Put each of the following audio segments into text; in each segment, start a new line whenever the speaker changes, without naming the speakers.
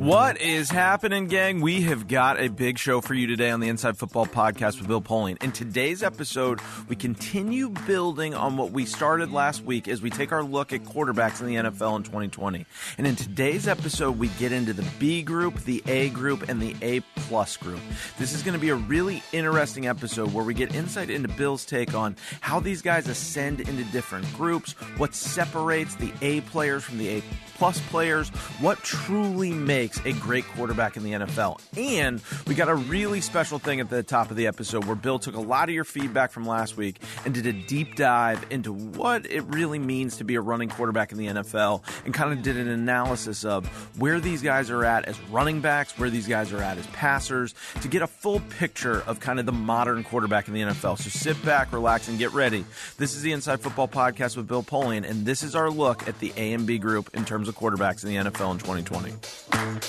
What is happening, gang? We have got a big show for you today on the Inside Football Podcast with Bill Polian. In today's episode, we continue building on what we started last week as we take our look at quarterbacks in the NFL in 2020. And in today's episode, we get into the B group, the A group, and the A plus group. This is going to be a really interesting episode where we get insight into Bill's take on how these guys ascend into different groups, what separates the A players from the A plus players, what truly makes a great quarterback in the NFL. And we got a really special thing at the top of the episode where Bill took a lot of your feedback from last week and did a deep dive into what it really means to be a running quarterback in the NFL and kind of did an analysis of where these guys are at as running backs, where these guys are at as passers, to get a full picture of kind of the modern quarterback in the NFL. So sit back, relax, and get ready. This is the Inside Football Podcast with Bill Polian, and this is our look at the A and B group in terms of quarterbacks in the NFL in 2020.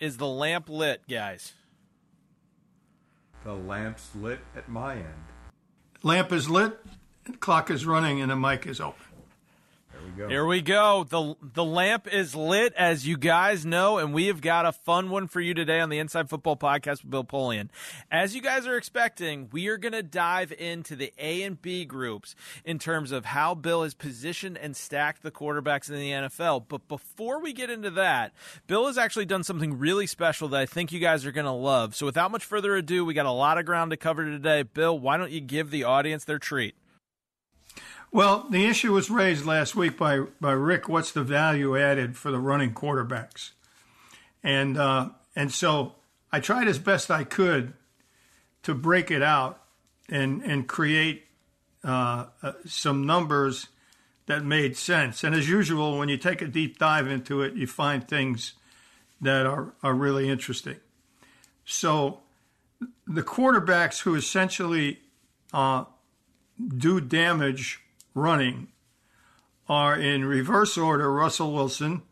Is the lamp lit, guys?
The lamp's lit at my end.
Lamp is lit, clock is running, and the mic is open.
Here we go. The the lamp is lit, as you guys know, and we have got a fun one for you today on the Inside Football Podcast with Bill Polian. As you guys are expecting, we are going to dive into the A and B groups in terms of how Bill has positioned and stacked the quarterbacks in the NFL. But before we get into that, Bill has actually done something really special that I think you guys are going to love. So without much further ado, we got a lot of ground to cover today. Bill, why don't you give the audience their treat?
Well, the issue was raised last week by, by Rick. What's the value added for the running quarterbacks? And uh, and so I tried as best I could to break it out and and create uh, uh, some numbers that made sense. And as usual, when you take a deep dive into it, you find things that are are really interesting. So the quarterbacks who essentially uh, do damage running are in reverse order Russell Wilson,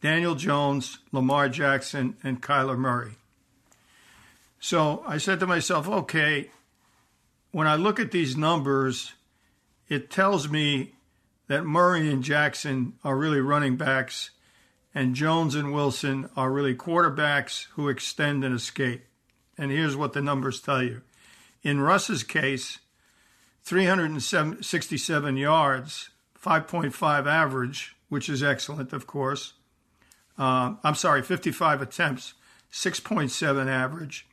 Daniel Jones, Lamar Jackson, and Kyler Murray. So I said to myself, okay, when I look at these numbers, it tells me that Murray and Jackson are really running backs, and Jones and Wilson are really quarterbacks who extend and escape. And here's what the numbers tell you. In Russ's case, 367 yards, 5.5 average, which is excellent, of course. Uh, I'm sorry, 55 attempts, 6.7 average,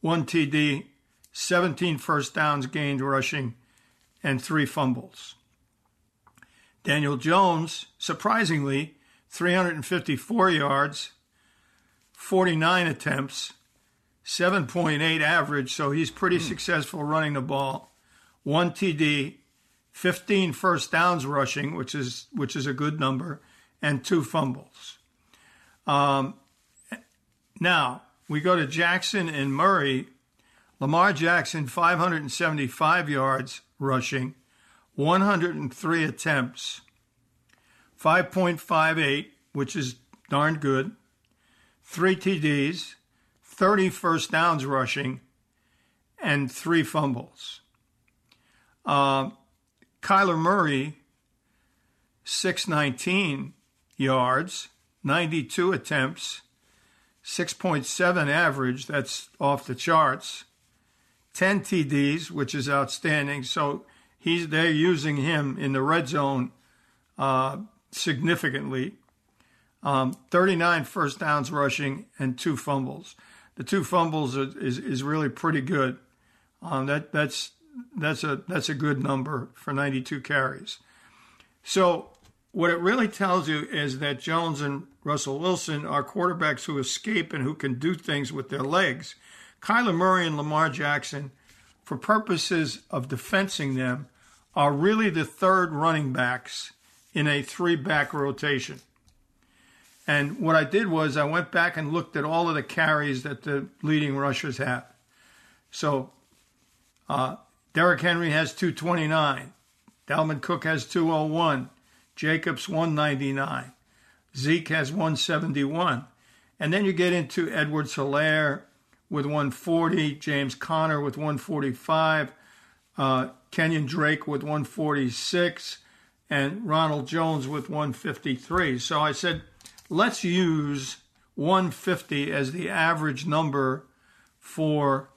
one TD, 17 first downs gained rushing, and three fumbles. Daniel Jones, surprisingly, 354 yards, 49 attempts, 7.8 average, so he's pretty successful running the ball one TD, 15 first downs rushing, which is which is a good number, and two fumbles. Um, now we go to Jackson and Murray. Lamar Jackson, 575 yards rushing, 103 attempts, 5.58, which is darn good, three TDs, 30 first downs rushing, and three fumbles. Uh, Kyler Murray, 619 yards, 92 attempts, 6.7 average, that's off the charts. 10 TDs, which is outstanding. So he's they're using him in the red zone uh, significantly. Um, 39 first downs rushing and two fumbles. The two fumbles are, is is really pretty good. Um, that that's that's a that's a good number for 92 carries. So what it really tells you is that Jones and Russell Wilson are quarterbacks who escape and who can do things with their legs. Kyler Murray and Lamar Jackson, for purposes of defensing them, are really the third running backs in a three back rotation. And what I did was I went back and looked at all of the carries that the leading rushers have. So uh, Derrick Henry has 229. Dalvin Cook has 201. Jacobs 199. Zeke has 171. And then you get into Edward Helaire with 140, James Conner with 145, uh, Kenyon Drake with 146, and Ronald Jones with 153. So I said, let's use 150 as the average number for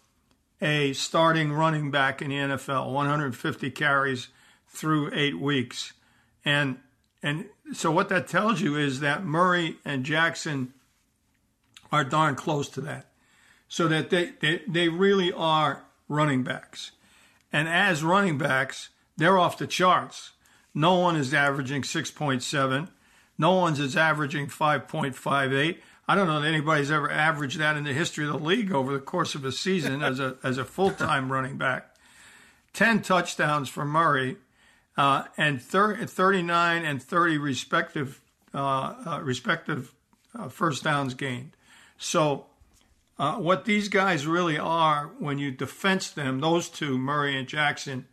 a starting running back in the NFL, 150 carries through eight weeks. And and so what that tells you is that Murray and Jackson are darn close to that. So that they, they, they really are running backs. And as running backs, they're off the charts. No one is averaging 6.7. No one's is averaging 5.58. I don't know that anybody's ever averaged that in the history of the league over the course of a season as a as a full time running back. Ten touchdowns for Murray, uh, and thir- 39 and 30 respective uh, uh, respective uh, first downs gained. So, uh, what these guys really are, when you defense them, those two, Murray and Jackson,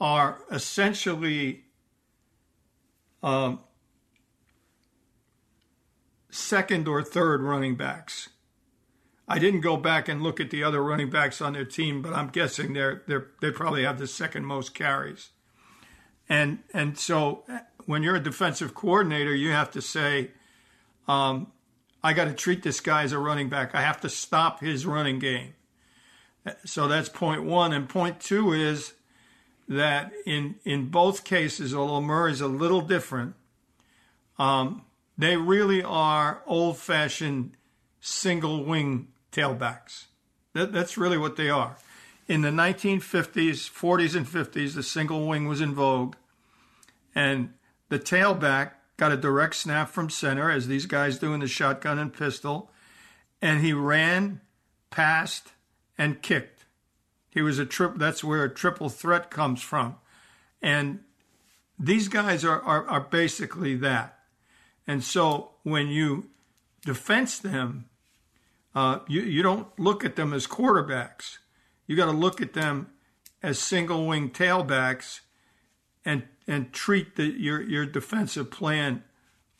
are essentially um, second or third running backs. I didn't go back and look at the other running backs on their team, but I'm guessing they're, they're they probably have the second most carries. And and so when you're a defensive coordinator, you have to say, um, I got to treat this guy as a running back. I have to stop his running game. So that's point one. And point two is that in in both cases, although Murray's a little different, um, they really are old fashioned single wing tailbacks. That, that's really what they are. In the 1950s, 40s, and 50s, the single wing was in vogue. And the tailback got a direct snap from center, as these guys do in the shotgun and pistol. And he ran, passed, and kicked. He was a trip. That's where a triple threat comes from. And these guys are, are, are basically that. And so when you defense them, uh, you, you don't look at them as quarterbacks. You got to look at them as single wing tailbacks and and treat the, your your defensive plan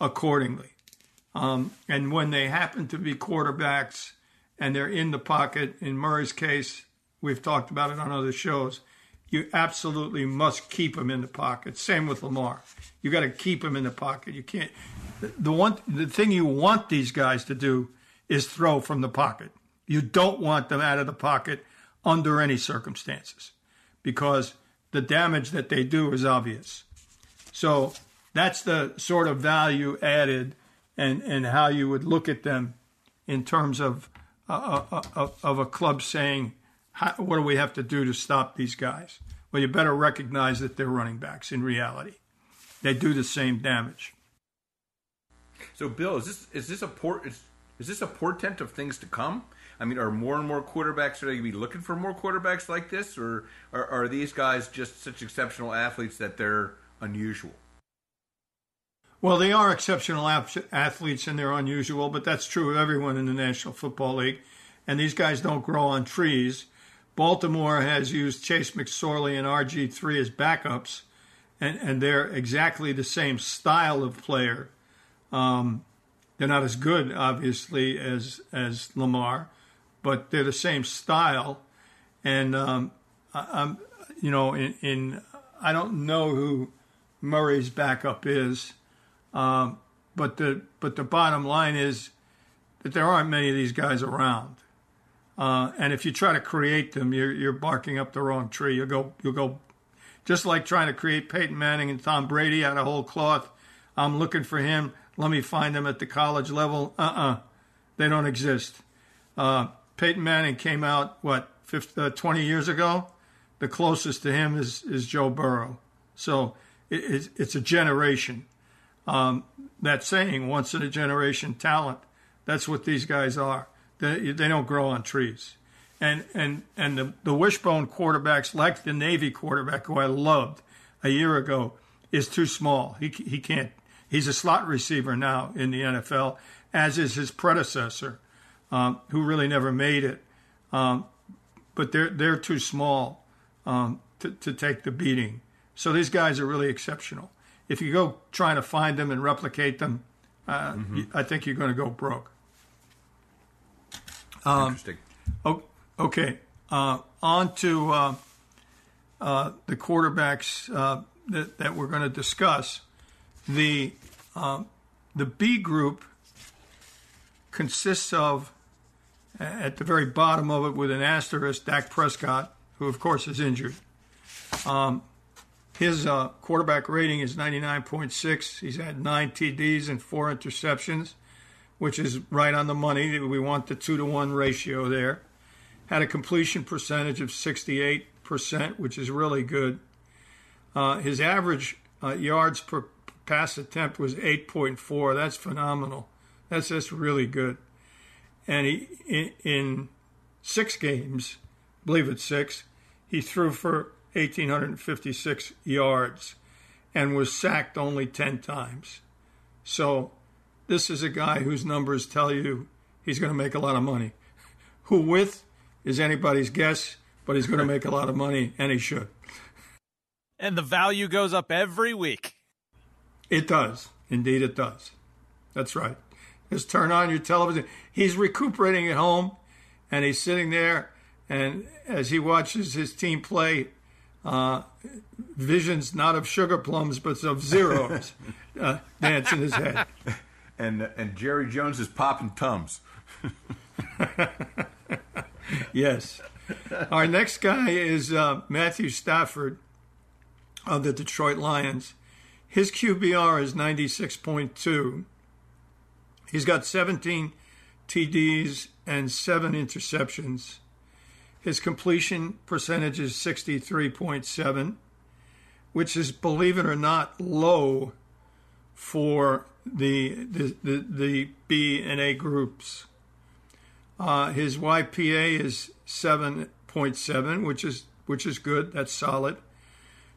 accordingly. Um, and when they happen to be quarterbacks and they're in the pocket, in Murray's case, we've talked about it on other shows. You absolutely must keep them in the pocket. Same with Lamar. You got to keep them in the pocket. You can't the one the thing you want these guys to do is throw from the pocket. You don't want them out of the pocket under any circumstances because the damage that they do is obvious. So that's the sort of value added and, and how you would look at them in terms of, uh, uh, uh of a club saying, what do we have to do to stop these guys? Well, you better recognize that they're running backs in reality. They do the same damage.
So, Bill, is this is this a port is, is this a portent of things to come? I mean, are more and more quarterbacks are they going to be looking for more quarterbacks like this, or are, are these guys just such exceptional athletes that they're unusual?
Well, they are exceptional athletes and they're unusual, but that's true of everyone in the National Football League. And these guys don't grow on trees. Baltimore has used Trace McSorley and RG3 as backups, and, and they're exactly the same style of player um, they're not as good, obviously, as as Lamar, but they're the same style. and um, I, I'm, you know, in, in I don't know who Murray's backup is, um, but the but the bottom line is that there aren't many of these guys around. Uh, and if you try to create them, you're, you're barking up the wrong tree. You'll go, you'll go, just like trying to create Peyton Manning and Tom Brady out of whole cloth. I'm looking for him. Let me find them at the college level. Uh-uh, they don't exist. Uh, Peyton Manning came out what 50, uh, 20 years ago. The closest to him is is Joe Burrow. So it, it's, it's a generation. Um, that saying, once in a generation talent. That's what these guys are. They, they don't grow on trees. And and and the, the wishbone quarterbacks, like the Navy quarterback who I loved a year ago, is too small. He he can't. He's a slot receiver now in the NFL, as is his predecessor, um, who really never made it. Um, but they're they're too small um, to to take the beating. So these guys are really exceptional. If you go trying to find them and replicate them, uh, mm-hmm. I think you're going to go broke.
Um, Interesting.
Okay. Uh, on to uh, uh, the quarterbacks uh, that, that, we're going to discuss. The um, the B group consists of, at the very bottom of it, with an asterisk, Dak Prescott, who of course is injured. Um, his uh, quarterback rating is 99.6. He's had nine TDs and four interceptions which is right on the money. We want the two to one ratio there. Had a completion percentage of 68%, which is really good. Uh, his average uh, yards per pass attempt was 8.4. That's phenomenal. That's just really good. And he in, in six games, I believe it's six, he threw for 1,856 yards and was sacked only 10 times. So this is a guy whose numbers tell you he's going to make a lot of money. Who with is anybody's guess, but he's going to make a lot of money, and he should.
And the value goes up every week.
It does. Indeed, it does. That's right. Just turn on your television. He's recuperating at home, and he's sitting there, and as he watches his team play, uh, visions not of sugar plums, but of zeros uh, dance in his head
and and Jerry Jones is popping tums.
yes. Our next guy is uh, Matthew Stafford of the Detroit Lions. His QBR is 96.2. He's got 17 TDs and seven interceptions. His completion percentage is 63.7, which is, believe it or not, low for the the the, the B and A groups. Uh, his YPA is seven point seven, which is which is good. That's solid.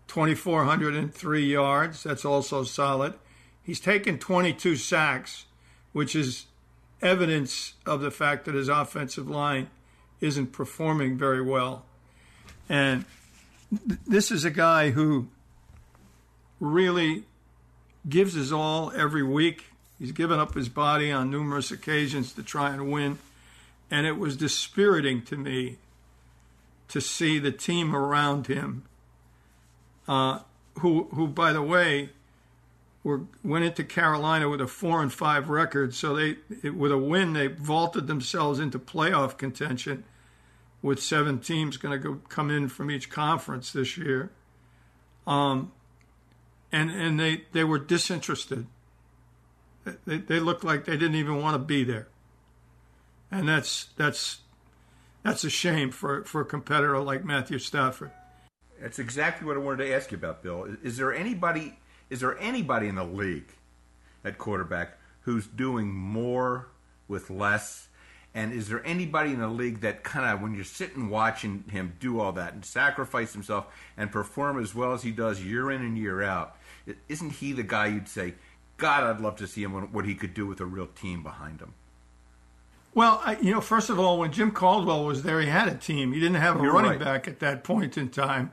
Twenty four hundred and three yards. That's also solid. He's taken twenty two sacks, which is evidence of the fact that his offensive line isn't performing very well. And th- this is a guy who really gives his all every week. He's given up his body on numerous occasions to try and win. And it was dispiriting to me to see the team around him, uh, who, who, by the way, were went into Carolina with a four and five record. So they, it, with a win, they vaulted themselves into playoff contention, with seven teams going to come in from each conference this year. Um, and and they they were disinterested. They they looked like they didn't even want to be there, and that's that's that's a shame for for a competitor like Matthew Stafford.
That's exactly what I wanted to ask you about, Bill. Is there anybody is there anybody in the league at quarterback who's doing more with less? And is there anybody in the league that kind of, when you're sitting watching him do all that and sacrifice himself and perform as well as he does year in and year out, isn't he the guy you'd say, God, I'd love to see him what he could do with a real team behind him?
Well, I, you know, first of all, when Jim Caldwell was there, he had a team. He didn't have a You're running right. back at that point in time,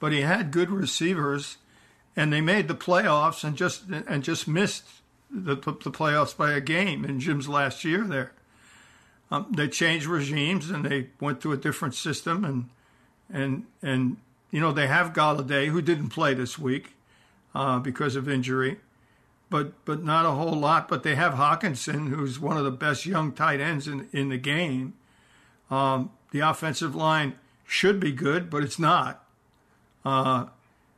but he had good receivers, and they made the playoffs and just and just missed the, the playoffs by a game in Jim's last year there. Um, they changed regimes and they went to a different system, and and and you know they have Golladay who didn't play this week uh, because of injury, but but not a whole lot. But they have Hockenson who's one of the best young tight ends in in the game. Um, the offensive line should be good, but it's not. Uh,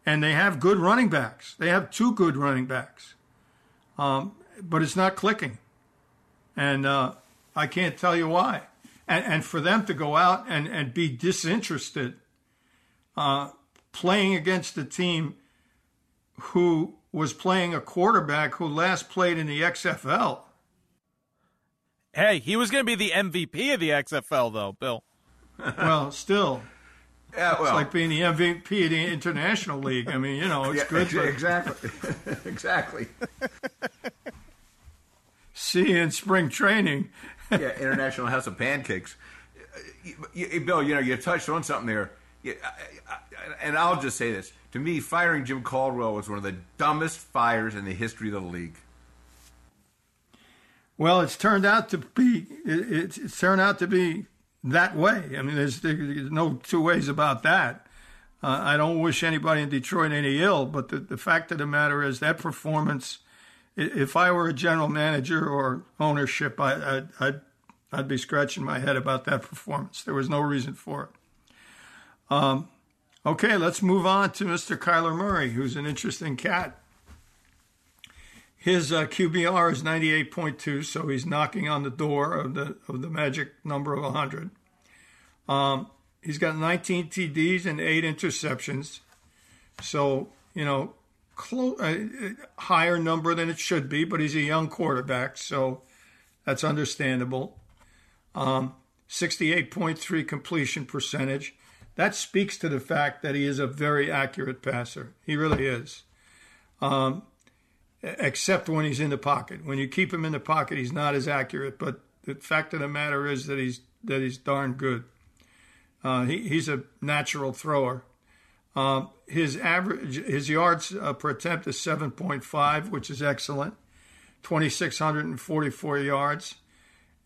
and they have good running backs. They have two good running backs, um, but it's not clicking, and uh, I can't tell you why. And, and for them to go out and, and be disinterested, uh, playing against a team who was playing a quarterback who last played in the XFL.
Hey, he was going to be the MVP of the XFL, though, Bill.
well, still.
Yeah, well,
it's like being the MVP of the International League. I mean, you know, it's
yeah,
good. But...
Exactly. exactly.
See you in spring training.
yeah, International House of Pancakes. Bill, you know, you touched on something there. And I'll just say this. To me, firing Jim Caldwell was one of the dumbest fires in the history of the league.
Well, it's turned out to be it's, it's turned out to be that way. I mean, there's, there's no two ways about that. Uh, I don't wish anybody in Detroit any ill, but the, the fact of the matter is that performance. If I were a general manager or ownership, I, I, I'd I'd be scratching my head about that performance. There was no reason for it. Um, okay, let's move on to Mr. Kyler Murray, who's an interesting cat. His uh, QBR is 98.2, so he's knocking on the door of the of the magic number of 100. Um, he's got 19 TDs and eight interceptions, so you know, clo- uh, higher number than it should be. But he's a young quarterback, so that's understandable. Um, 68.3 completion percentage. That speaks to the fact that he is a very accurate passer. He really is. Um, except when he's in the pocket. When you keep him in the pocket, he's not as accurate. But the fact of the matter is that he's that he's darn good. Uh, he, he's a natural thrower. Um, his average his yards uh, per attempt is 7.5, which is excellent. 2,644 yards,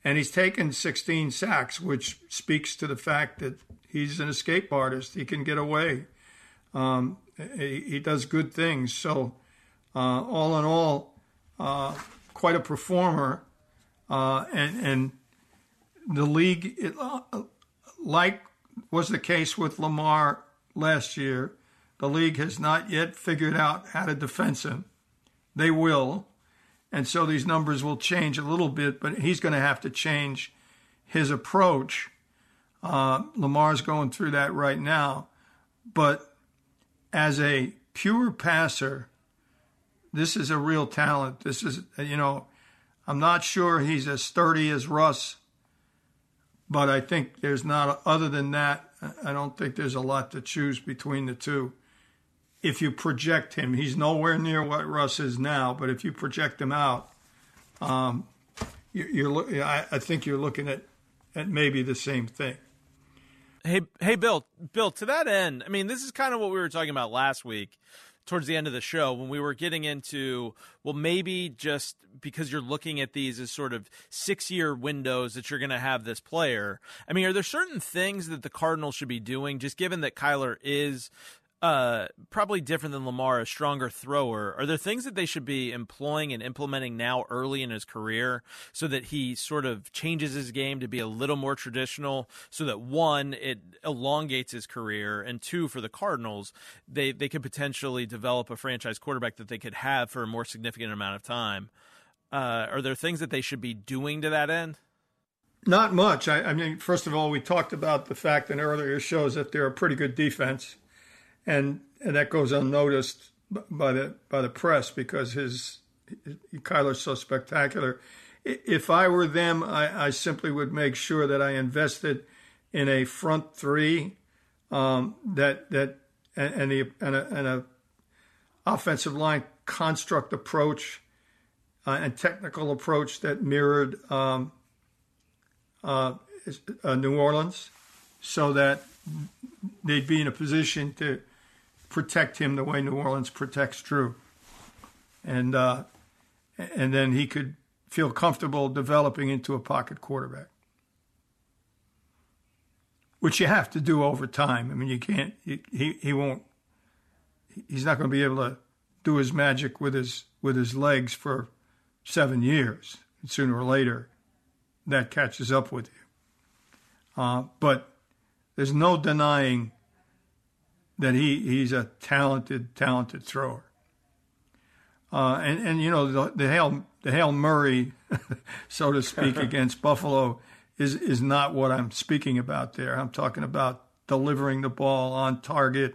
and he's taken 16 sacks, which speaks to the fact that he's an escape artist. He can get away. Um, he, he does good things. So uh, all in all, uh, quite a performer. Uh, and, and the league, it, like was the case with Lamar last year, the league has not yet figured out how to defend him. They will. And so these numbers will change a little bit, but he's going to have to change his approach. Uh, Lamar's going through that right now. But as a pure passer, this is a real talent. This is, you know, I'm not sure he's as sturdy as Russ, but I think there's not, other than that, I don't think there's a lot to choose between the two. If you project him, he's nowhere near what Russ is now, but if you project him out, um, you're, you're I, I think you're looking at, at maybe the same thing.
Hey, hey, Bill, Bill. To that end, I mean, this is kind of what we were talking about last week towards the end of the show when we were getting into well maybe just because you're looking at these as sort of six year windows that you're going to have this player. I mean are there certain things that the cardinals should be doing just given that kyler is uh, probably different than Lamar, a stronger thrower. Are there things that they should be employing and implementing now early in his career so that he sort of changes his game to be a little more traditional so that one, it elongates his career, and two, for the Cardinals, they, they could potentially develop a franchise quarterback that they could have for a more significant amount of time? Uh, are there things that they should be doing to that end?
Not much. I, I mean, first of all, we talked about the fact in earlier shows that they're a pretty good defense and, and that goes unnoticed by the by the press because his, his Kyler's so spectacular. If I were them, I, I, simply would make sure that I invested in a front three um, that that and, and, the, and, a, and a offensive line construct approach uh, and technical approach that mirrored um, uh, uh, New Orleans, so that they'd be in a position to protect him the way New Orleans protects Drew, and uh, and then he could feel comfortable developing into a pocket quarterback. which you have to do over time. I mean, you can't. He he, won't. He's not going to be able to do his magic with his with his legs for seven years. Sooner or later, that catches up with you. Uh, but there's no denying that he, he's a talented, talented thrower. Uh, and, and, you know, the, the, Hail, the Hail Murray, so to speak, against Buffalo is, is not what I'm speaking about there. I'm talking about delivering the ball on target,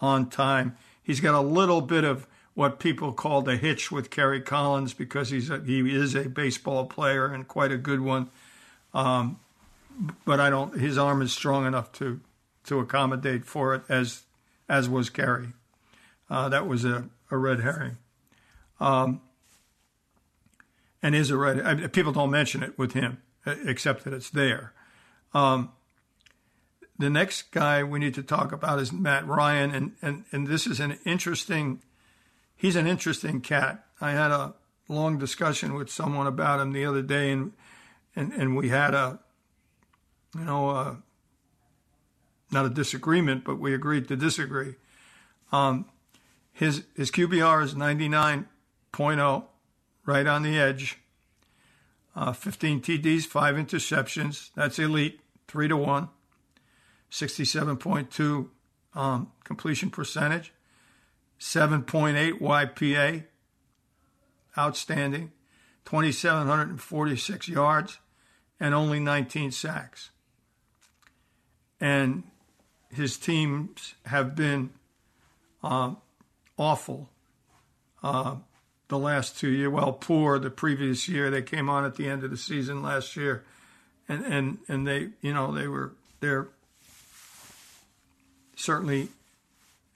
on time. He's got a little bit of what people call the hitch with Kerry Collins because he's a, he is a baseball player and quite a good one. Um, but I don't. His arm is strong enough to to accommodate for it as as was Kerry. Uh, that was a, a red herring. Um, and is a red. I mean, people don't mention it with him except that it's there. Um, the next guy we need to talk about is Matt Ryan, and, and, and this is an interesting he's an interesting cat. I had a long discussion with someone about him the other day, and and, and we had a, you know, a, not a disagreement, but we agreed to disagree. Um, his his QBR is 99.0, right on the edge. Uh, 15 TDs, five interceptions. That's elite, three to one. 67.2 um, completion percentage. 7.8 YPA, outstanding, 2,746 yards, and only 19 sacks. And his teams have been uh, awful uh, the last two years. Well, poor the previous year. They came on at the end of the season last year, and and and they, you know, they were they're certainly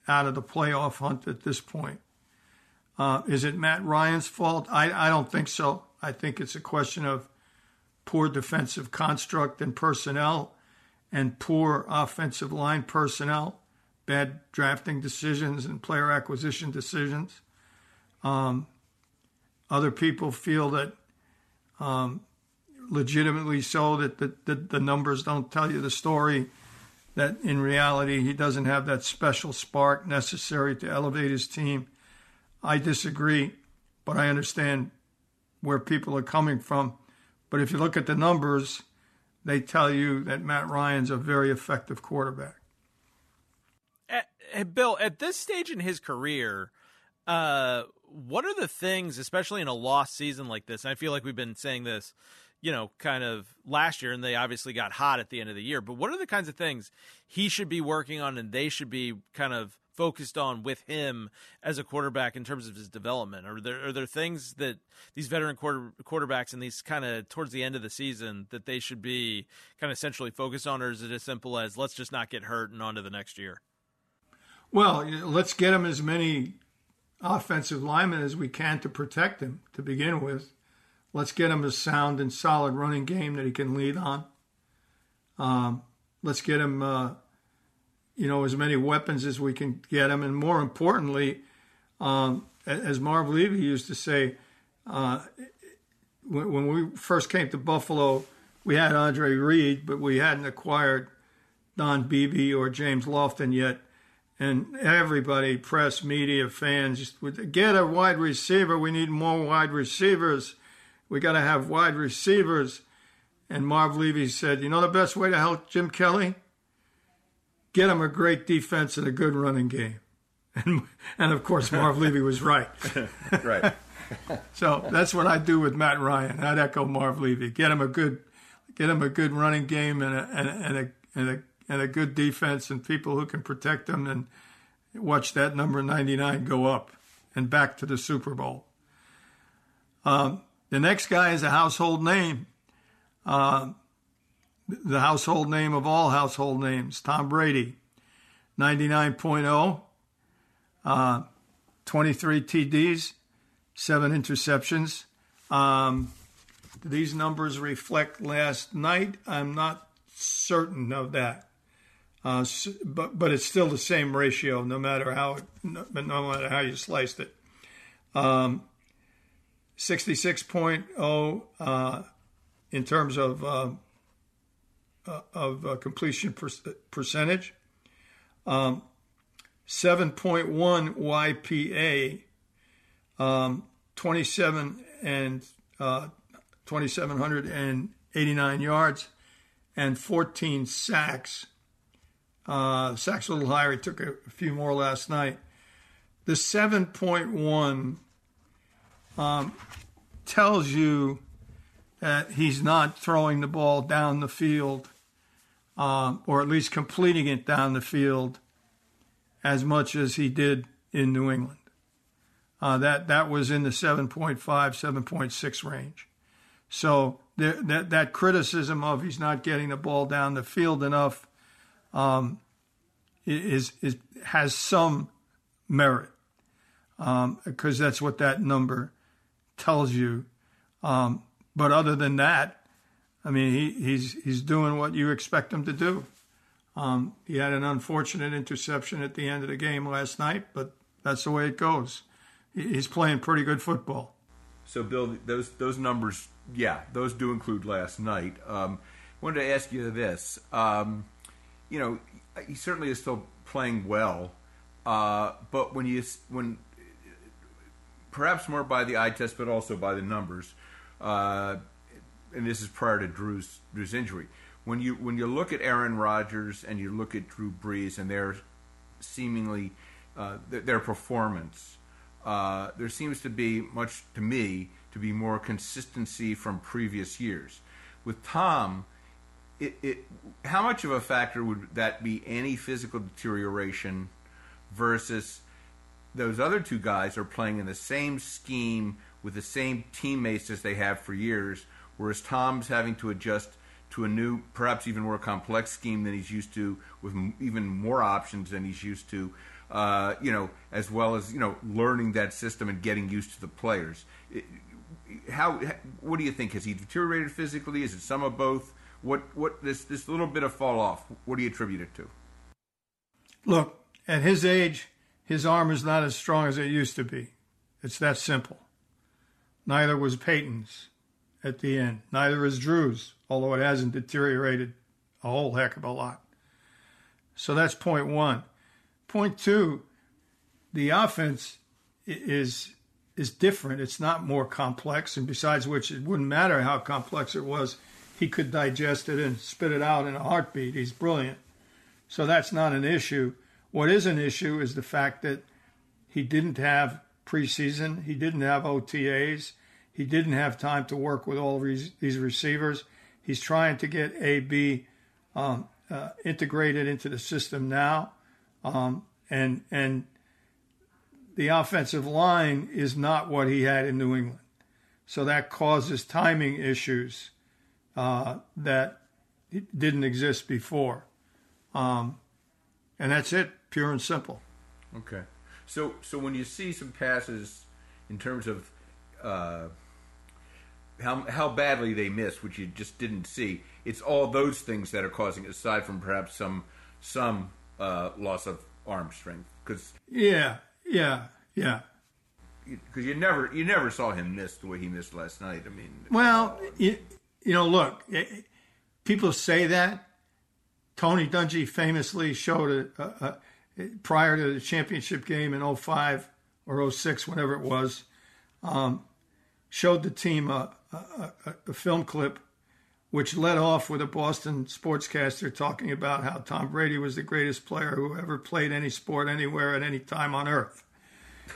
out of the playoff hunt at this point. Uh, is it Matt Ryan's fault? I, I don't think so. I think it's a question of poor defensive construct and personnel and poor offensive line personnel, bad drafting decisions and player acquisition decisions. Um, other people feel that, um, legitimately so, that the, the, the numbers don't tell you the story that in reality he doesn't have that special spark necessary to elevate his team. I disagree, but I understand where people are coming from. But if you look at the numbers, they tell you that Matt Ryan's a very effective quarterback.
Hey, Bill, at this stage in his career, uh, what are the things, especially in a lost season like this? I feel like we've been saying this you know, kind of last year, and they obviously got hot at the end of the year. But what are the kinds of things he should be working on and they should be kind of focused on with him as a quarterback in terms of his development? Are there are there things that these veteran quarter, quarterbacks and these kind of towards the end of the season that they should be kind of centrally focused on, or is it as simple as let's just not get hurt and on to the next year?
Well, let's get him as many offensive linemen as we can to protect him to begin with. Let's get him a sound and solid running game that he can lead on. Um, let's get him, uh, you know, as many weapons as we can get them, and more importantly, um, as Marv Levy used to say, uh, when, we first came to Buffalo, we had Andre Reed, but we hadn't acquired Don Beebe or James Lofton yet. And everybody, press, media, fans, just would get a wide receiver. We need more wide receivers. We got to have wide receivers. And Marv Levy said, you know the best way to help Jim Kelly? Get him a great defense and a good running game. And, and of course, Marv Levy was right.
right.
so that's what I do with Matt Ryan. I'd echo Marv Levy. Get him a good, get him a good running game and a, and a, and a, and a, and a good defense and people who can protect them and watch that number 99 go up and back to the Super Bowl. Um, the next guy is a household name. Uh, the household name of all household names, Tom Brady, 99.0, uh, 23 TDs, seven interceptions. Um, these numbers reflect last night. I'm not certain of that. Uh, but but it's still the same ratio, no matter how no, no matter how you sliced it. Um, 66.0 uh, in terms of uh, of uh, completion per- percentage, um, 7.1 YPA, um, 27 and uh, 2,789 yards, and 14 sacks. Uh, sacks a little higher. He took a, a few more last night. The 7.1 um, tells you that he's not throwing the ball down the field, uh, or at least completing it down the field as much as he did in New England. Uh, that that was in the 7.5, 7.6 range. So there, that that criticism of he's not getting the ball down the field enough um, is is has some merit because um, that's what that number tells you. Um, but other than that, I mean, he, he's he's doing what you expect him to do. Um, he had an unfortunate interception at the end of the game last night, but that's the way it goes. He's playing pretty good football.
So, Bill, those those numbers, yeah, those do include last night. Um, wanted to ask you this. Um, you know, he certainly is still playing well, uh, but when you when perhaps more by the eye test, but also by the numbers, uh, and this is prior to Drew's Drew's injury. When you when you look at Aaron Rodgers and you look at Drew Brees and their seemingly uh, their, their, performance, uh, there seems to be much to me to be more consistency from previous years. With Tom, it, it how much of a factor would that be? Any physical deterioration versus those other two guys are playing in the same scheme with the same teammates as they have for years, whereas Tom's having to adjust to a new, perhaps even more complex scheme than he's used to, with even more options than he's used to. Uh, you know, as well as you know, learning that system and getting used to the players. How? What do you think? Has he deteriorated physically? Is it some of both? What? What? This this little bit of fall off. What do you attribute it to?
Look, at his age, his arm is not as strong as it used to be. It's that simple. Neither was Peyton's at the end. Neither is Drew's, although it hasn't deteriorated a whole heck of a lot. So that's point one. Point two, the offense is is different. It's not more complex, and besides which, it wouldn't matter how complex it was. He could digest it and spit it out in a heartbeat. He's brilliant. So that's not an issue. What is an issue is the fact that he didn't have preseason, he didn't have OTAs, he didn't have time to work with all these receivers. He's trying to get AB um, uh, integrated into the system now, um, and and the offensive line is not what he had in New England, so that causes timing issues uh, that didn't exist before, um, and that's it pure and simple.
Okay. So so when you see some passes in terms of uh, how how badly they miss, which you just didn't see, it's all those things that are causing, aside from perhaps some some uh, loss of arm strength. Because
yeah, yeah, yeah.
Because you never you never saw him miss the way he missed last night. I mean,
well, you, you know, look, it, people say that. Tony Dungy famously showed a, a, prior to the championship game in 05 or 06, whatever it was, um, showed the team a, a, a, film clip which led off with a Boston sportscaster talking about how Tom Brady was the greatest player who ever played any sport anywhere at any time on earth,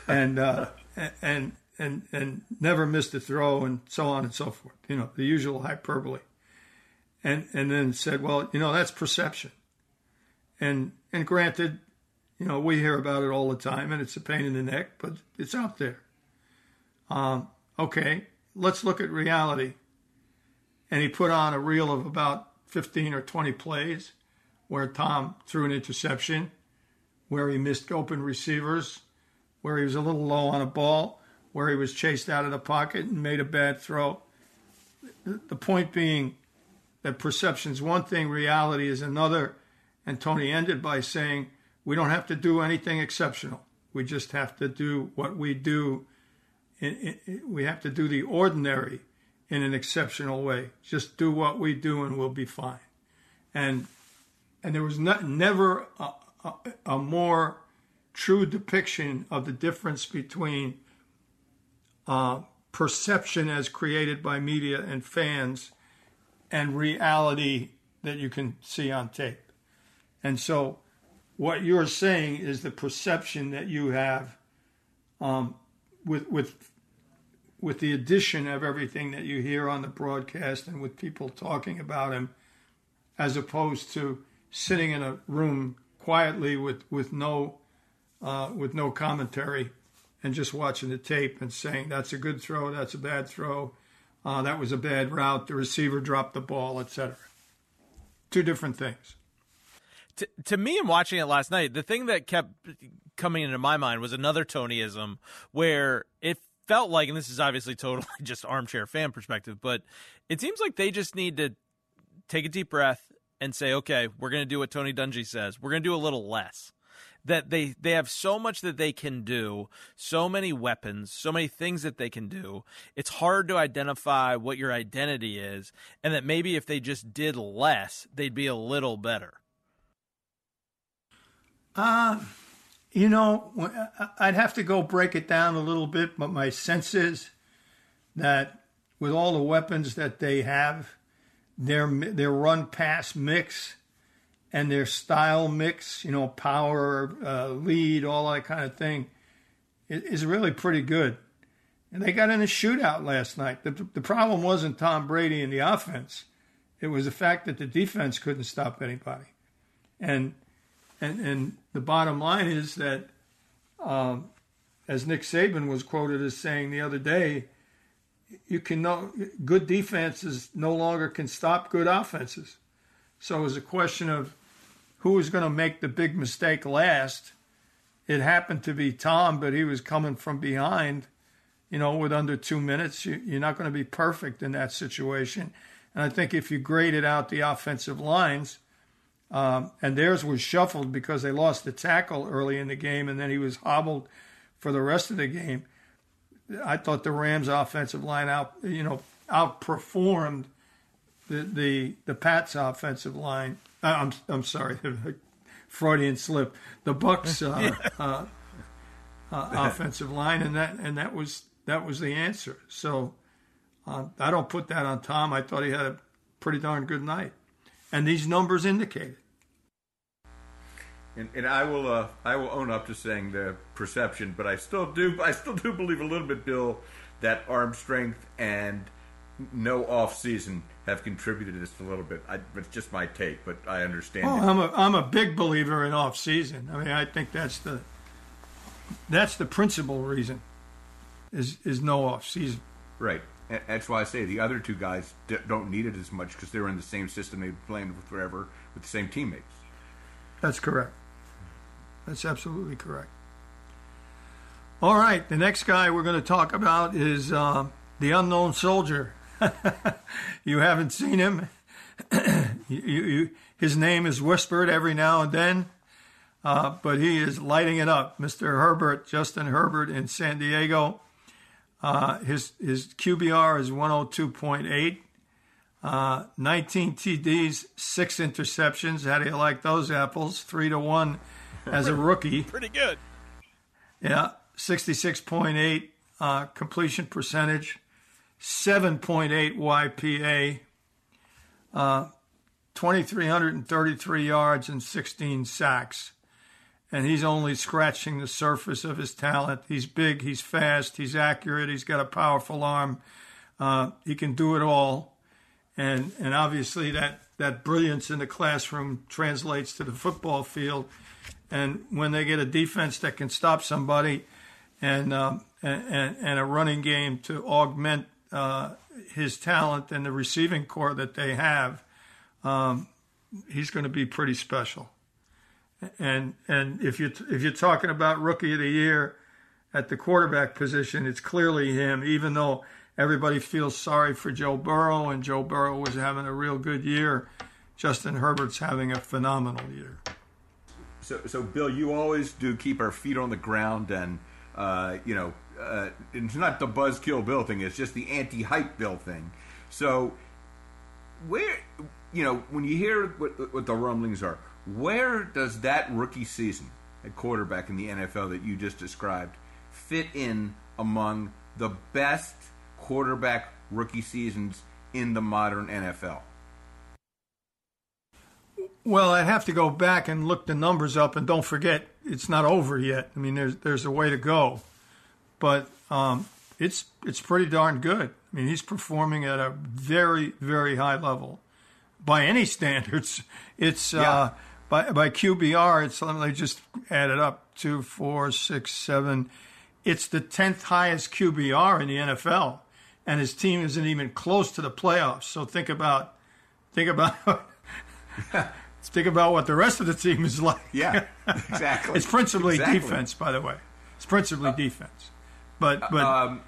and uh, and and and never missed a throw, and so on and so forth. You know, the usual hyperbole. And and then said, well, you know, that's perception. And and granted, you know, we hear about it all the time, and it's a pain in the neck, but it's out there. Um, okay, let's look at reality. And he put on a reel of about 15 or 20 plays where Tom threw an interception, where he missed open receivers, where he was a little low on a ball, where he was chased out of the pocket and made a bad throw. The point being that perception is one thing, reality is another. And Tony ended by saying, we don't have to do anything exceptional. We just have to do what we do. we have to do the ordinary in an exceptional way. Just do what we do and we'll be fine. and and there was not, never a, a, a more true depiction of the difference between uh, perception as created by media and fans and reality that you can see on tape. And so, what you're saying is the perception that you have um, with with with the addition of everything that you hear on the broadcast and with people talking about him, as opposed to sitting in a room quietly with with no uh, with no commentary and just watching the tape and saying that's a good throw, that's a bad throw, uh, that was a bad route, the receiver dropped the ball, etc. Two different things.
To, to me, in watching it last night, the thing that kept coming into my mind was another Tonyism where it felt like, and this is obviously totally just armchair fan perspective, but it seems like they just need to take a deep breath and say, okay, we're going to do what Tony Dungy says. We're going to do a little less. That they they have so much that they can do, so many weapons, so many things that they can do. It's hard to identify what your identity is, and that maybe if they just did less, they'd be a little better.
Uh, you know, I'd have to go break it down a little bit, but my sense is that with all the weapons that they have, their their run pass mix and their style mix, you know, power, uh, lead, all that kind of thing, is really pretty good. And they got in a shootout last night. The, the problem wasn't Tom Brady and the offense; it was the fact that the defense couldn't stop anybody. And and and the bottom line is that, um, as Nick Saban was quoted as saying the other day, you can no good defenses no longer can stop good offenses. So it was a question of who was going to make the big mistake last. It happened to be Tom, but he was coming from behind, you know, with under two minutes. You, you're not going to be perfect in that situation. And I think if you graded out the offensive lines, um, and theirs was shuffled because they lost the tackle early in the game, and then he was hobbled for the rest of the game. I thought the Rams' offensive line out, you know, outperformed the the the Pats' offensive line. Uh, I'm I'm sorry, Freudian slip. The Bucs uh, uh, uh, offensive line, and that and that was that was the answer. So um, I don't put that on Tom. I thought he had a pretty darn good night, and these numbers indicate it.
And, and I will uh, I will own up to saying the perception, but I still do I still do believe a little bit, Bill, that arm strength and no off season have contributed to this a little bit. I, it's just my take, but I understand.
Oh, I'm a I'm a big believer in off season. I mean, I think that's the that's the principal reason is is no off season.
Right. That's why I say the other two guys don't need it as much because they're in the same system they've been playing forever with the same teammates.
That's correct. That's absolutely correct. All right, the next guy we're going to talk about is uh, the unknown soldier. you haven't seen him. you, you, his name is whispered every now and then, uh, but he is lighting it up. Mr. Herbert, Justin Herbert in San Diego. Uh, his his QBR is 102.8. Uh, 19 TDs, six interceptions. How do you like those apples? Three to one as a rookie.
Pretty good.
Yeah, 66.8 uh, completion percentage, 7.8 YPA, uh, 2,333 yards and 16 sacks. And he's only scratching the surface of his talent. He's big, he's fast, he's accurate, he's got a powerful arm. Uh, he can do it all. And, and obviously, that, that brilliance in the classroom translates to the football field and when they get a defense that can stop somebody and um, and, and a running game to augment uh, his talent and the receiving corps that they have, um, he's going to be pretty special. And and if you if you're talking about rookie of the year at the quarterback position, it's clearly him. Even though everybody feels sorry for Joe Burrow and Joe Burrow was having a real good year, Justin Herbert's having a phenomenal year.
So, so Bill, you always do keep our feet on the ground, and uh, you know, uh, it's not the buzzkill Bill thing; it's just the anti-hype Bill thing. So, where you know when you hear what, what the rumblings are, where does that rookie season at quarterback in the NFL that you just described fit in among the best quarterback rookie seasons in the modern NFL?
Well, I'd have to go back and look the numbers up, and don't forget it's not over yet. I mean, there's there's a way to go, but um, it's it's pretty darn good. I mean, he's performing at a very very high level by any standards. It's yeah. uh, by by QBR. It's let me just add it up: two, four, six, seven. It's the tenth highest QBR in the NFL, and his team isn't even close to the playoffs. So think about think about. think about what the rest of the team is like.
Yeah, exactly.
it's principally
exactly.
defense, by the way. It's principally uh, defense, but but um,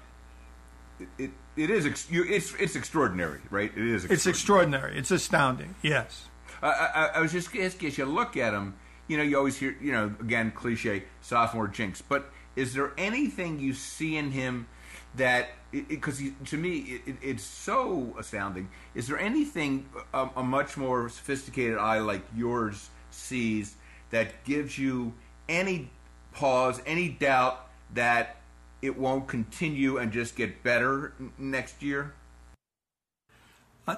it, it is ex- it's it's extraordinary, right? It is.
Extraordinary. It's extraordinary. It's astounding. Yes.
I, I, was just asking as you look at him, you know, you always hear, you know, again, cliche, sophomore jinx. But is there anything you see in him that, because to me, it, it's so astounding. Is there anything a, a much more sophisticated eye like yours sees that gives you any pause, any doubt that it won't continue and just get better next year?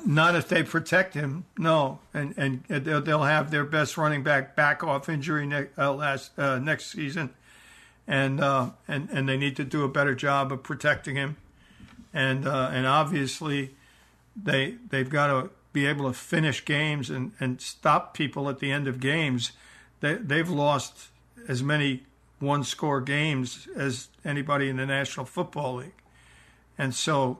Not if they protect him, no. And and they'll have their best running back back off injury ne- uh, last uh, next season, and uh, and and they need to do a better job of protecting him, and uh, and obviously, they they've got to be able to finish games and, and stop people at the end of games. They they've lost as many one score games as anybody in the National Football League, and so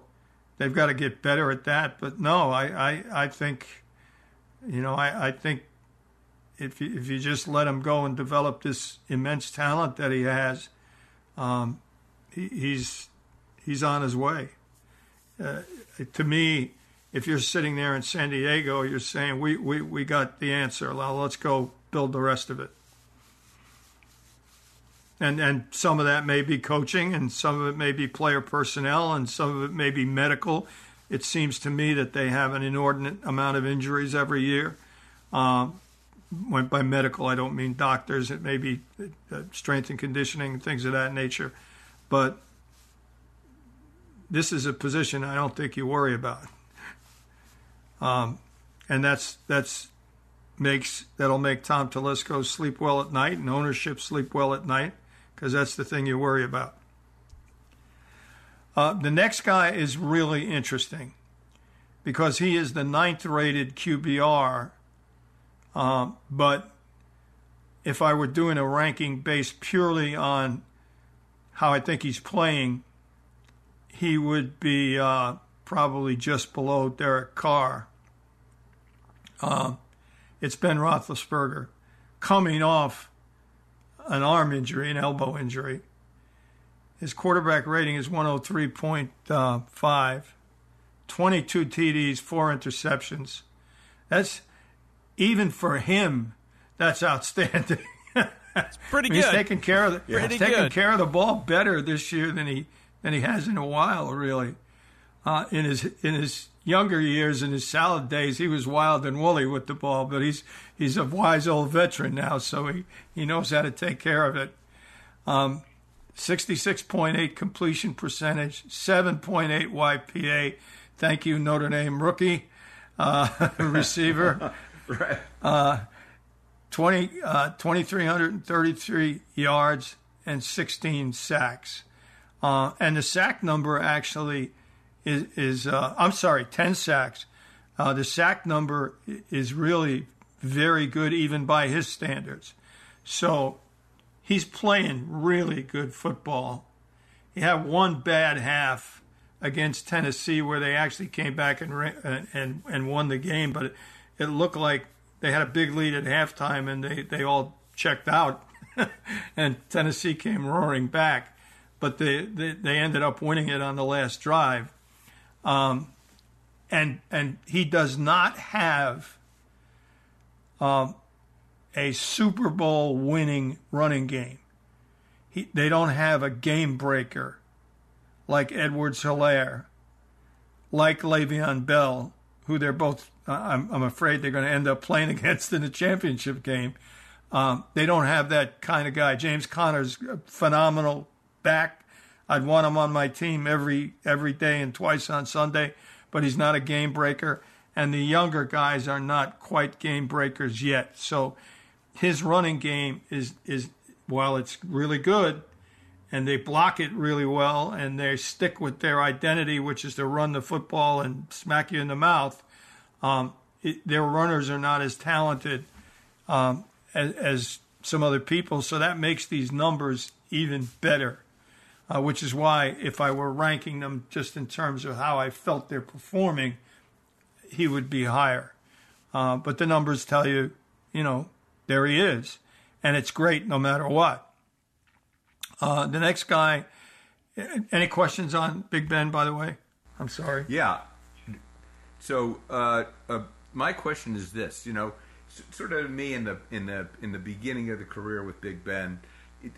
they've got to get better at that. But no, I, I, I think, you know, I, I think if you, if you just let him go and develop this immense talent that he has, um, he, he's he's on his way. Uh, to me, if you're sitting there in San Diego, you're saying we, we, we got the answer. Let's go build the rest of it and and some of that may be coaching, and some of it may be player personnel, and some of it may be medical. It seems to me that they have an inordinate amount of injuries every year. Um, by medical, I don't mean doctors. It may be uh, strength and conditioning, things of that nature. But this is a position I don't think you worry about. Um, and that's that's makes that'll make Tom Telesco sleep well at night and ownership sleep well at night because that's the thing you worry about. Uh, the next guy is really interesting because he is the ninth rated QBR. Um, but if I were doing a ranking based purely on how I think he's playing, he would be uh, probably just below Derek Carr. Uh, it's Ben Roethlisberger coming off an arm injury, an elbow injury. His quarterback rating is 103.5, 22 TDs, four interceptions. That's even for him. That's outstanding.
It's pretty good.
He's taking care of the,
yeah.
he's taking care of the ball better this year than he than he has in a while. Really, uh, in his in his younger years, in his salad days, he was wild and woolly with the ball, but he's he's a wise old veteran now, so he, he knows how to take care of it. Um, 66.8 completion percentage, 7.8 YPA. Thank you, Notre Dame rookie uh, receiver.
right.
Uh, 20, uh, 2,333 yards and 16 sacks. Uh, and the sack number actually is, is uh, I'm sorry, 10 sacks. Uh, the sack number is really very good, even by his standards. So he's playing really good football. He had one bad half against Tennessee where they actually came back and and and won the game, but it, it looked like they had a big lead at halftime and they, they all checked out, and Tennessee came roaring back, but they, they they ended up winning it on the last drive. Um, and and he does not have um, a Super Bowl winning running game. He, they don't have a game breaker like Edwards Helaire, like Le'Veon Bell, who they're both I'm, I'm afraid they're going to end up playing against in the championship game. Um, they don't have that kind of guy. James Conner's phenomenal back. I'd want him on my team every every day and twice on Sunday, but he's not a game breaker. And the younger guys are not quite game breakers yet. So his running game is is while it's really good, and they block it really well, and they stick with their identity, which is to run the football and smack you in the mouth. Um, it, their runners are not as talented um, as, as, some other people, so that makes these numbers even better. Uh, which is why, if I were ranking them just in terms of how I felt they're performing, he would be higher. Uh, but the numbers tell you, you know, there he is, and it's great no matter what. Uh, the next guy. Any questions on Big Ben? By the way, I'm sorry.
Yeah, so uh, uh, my question is this: you know, sort of me in the in the in the beginning of the career with Big Ben, it,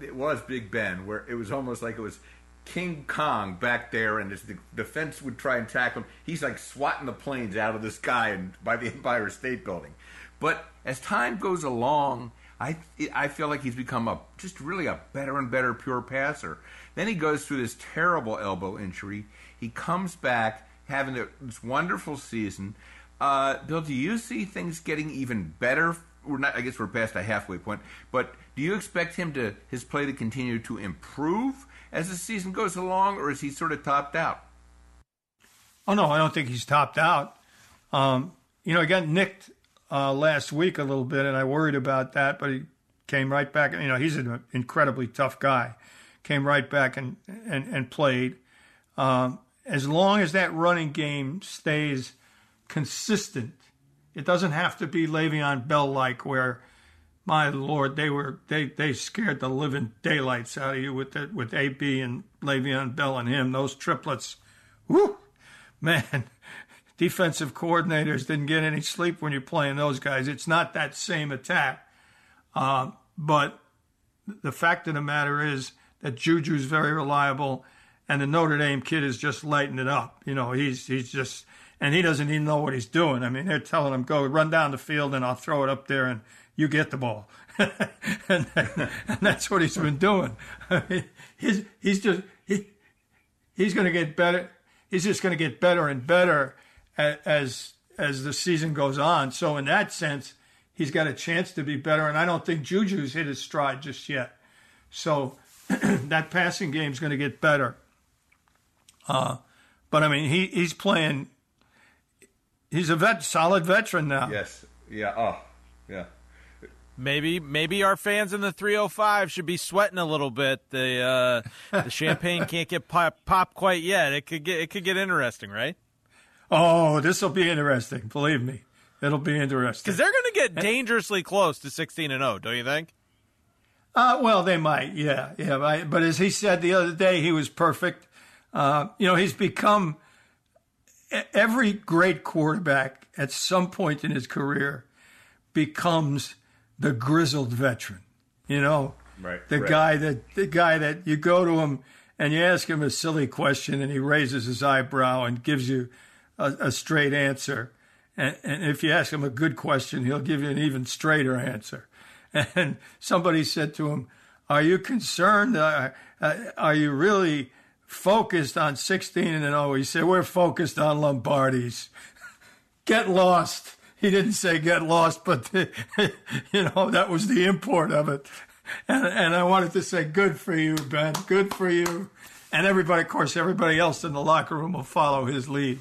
it was Big Ben, where it was almost like it was King Kong back there, and as the defense would try and tackle him, he's like swatting the planes out of the sky and by the Empire State Building. But as time goes along, I I feel like he's become a just really a better and better pure passer. Then he goes through this terrible elbow injury. He comes back having this wonderful season. Uh, Bill, do you see things getting even better? We're not. I guess we're past a halfway point. But do you expect him to his play to continue to improve as the season goes along, or is he sort of topped out?
Oh no, I don't think he's topped out. Um, you know, he got nicked uh, last week a little bit, and I worried about that, but he came right back. You know, he's an incredibly tough guy. Came right back and and, and played. Um, as long as that running game stays consistent, it doesn't have to be Le'Veon Bell like where, my lord, they were they they scared the living daylights out of you with the, with AB and Le'Veon Bell and him. Those triplets, whoo, man. Defensive coordinators didn't get any sleep when you're playing those guys. It's not that same attack, uh, but the fact of the matter is that Juju's very reliable and the Notre Dame kid is just lighting it up. You know, he's he's just and he doesn't even know what he's doing. I mean, they're telling him go run down the field and I'll throw it up there and you get the ball, and, and, that's what he's been doing. I mean, he's he's just he he's going to get better. He's just going to get better and better as as the season goes on. So in that sense, he's got a chance to be better. And I don't think Juju's hit his stride just yet. So that passing game is going to get better. Uh, but I mean, he he's playing. He's a vet, solid veteran now.
Yes. Yeah. Oh. Yeah.
Maybe maybe our fans in the 305 should be sweating a little bit. The uh, the champagne can't get pop, pop quite yet. It could get it could get interesting, right?
Oh, this will be interesting. Believe me, it'll be interesting.
Because they're going to get dangerously close to 16 and 0, don't you think?
Uh, well, they might, yeah, yeah. But as he said the other day, he was perfect. Uh, you know, he's become every great quarterback at some point in his career becomes the grizzled veteran. You know,
right,
the
right.
guy that the guy that you go to him and you ask him a silly question and he raises his eyebrow and gives you a, a straight answer. And, and if you ask him a good question, he'll give you an even straighter answer. And somebody said to him, "Are you concerned? Uh, uh, are you really?" Focused on 16 and 0. He said, We're focused on Lombardi's. get lost. He didn't say get lost, but, the, you know, that was the import of it. And, and I wanted to say, Good for you, Ben. Good for you. And everybody, of course, everybody else in the locker room will follow his lead.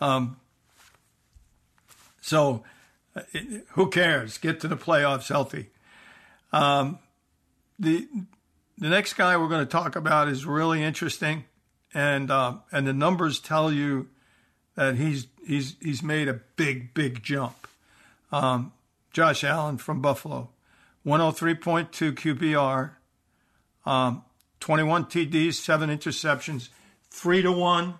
Um, so, uh, who cares? Get to the playoffs healthy. Um, the the next guy we're going to talk about is really interesting, and uh, and the numbers tell you that he's he's he's made a big big jump. Um, Josh Allen from Buffalo, 103.2 QBR, um, 21 TDs, seven interceptions, three to one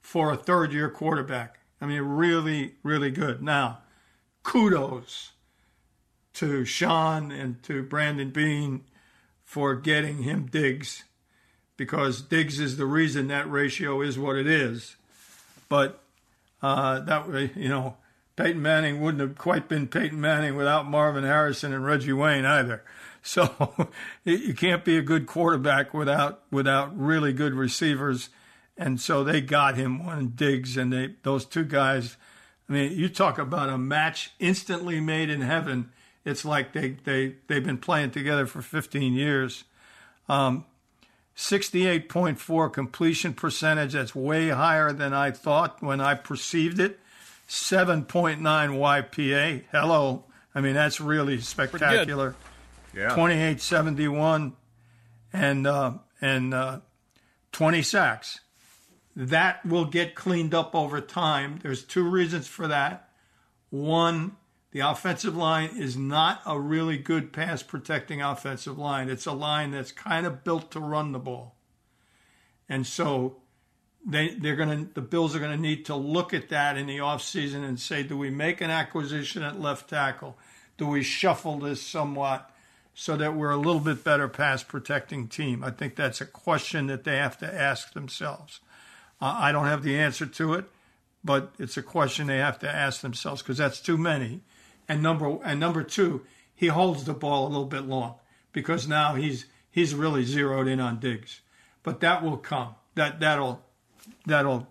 for a third year quarterback. I mean, really, really good. Now, kudos to Sean and to Brandon Beane for getting him Diggs because Diggs is the reason that ratio is what it is. But Uh, that way, you know, Peyton Manning wouldn't have quite been Peyton Manning without Marvin Harrison and Reggie Wayne either. So you can't be a good quarterback without without really good receivers. And so they got him one Diggs, and they those two guys. I mean, you talk about a match instantly made in heaven. It's like they they they've been playing together for 15 years. Um, 68.4 completion percentage. That's way higher than I thought when I perceived it. 7.9 YPA. Hello. I mean, that's really spectacular.
Yeah.
2871 and uh, and uh, 20 sacks. That will get cleaned up over time. There's two reasons for that. One, the offensive line is not a really good pass protecting offensive line. It's a line that's kind of built to run the ball. And so they they're going to the Bills are going to need to look at that in the offseason and say do we make an acquisition at left tackle? Do we shuffle this somewhat so that we're a little bit better pass protecting team? I think that's a question that they have to ask themselves. Uh, I don't have the answer to it, but it's a question they have to ask themselves because that's too many and number and number two, he holds the ball a little bit long because now he's he's really zeroed in on Diggs. But that will come. That that'll that'll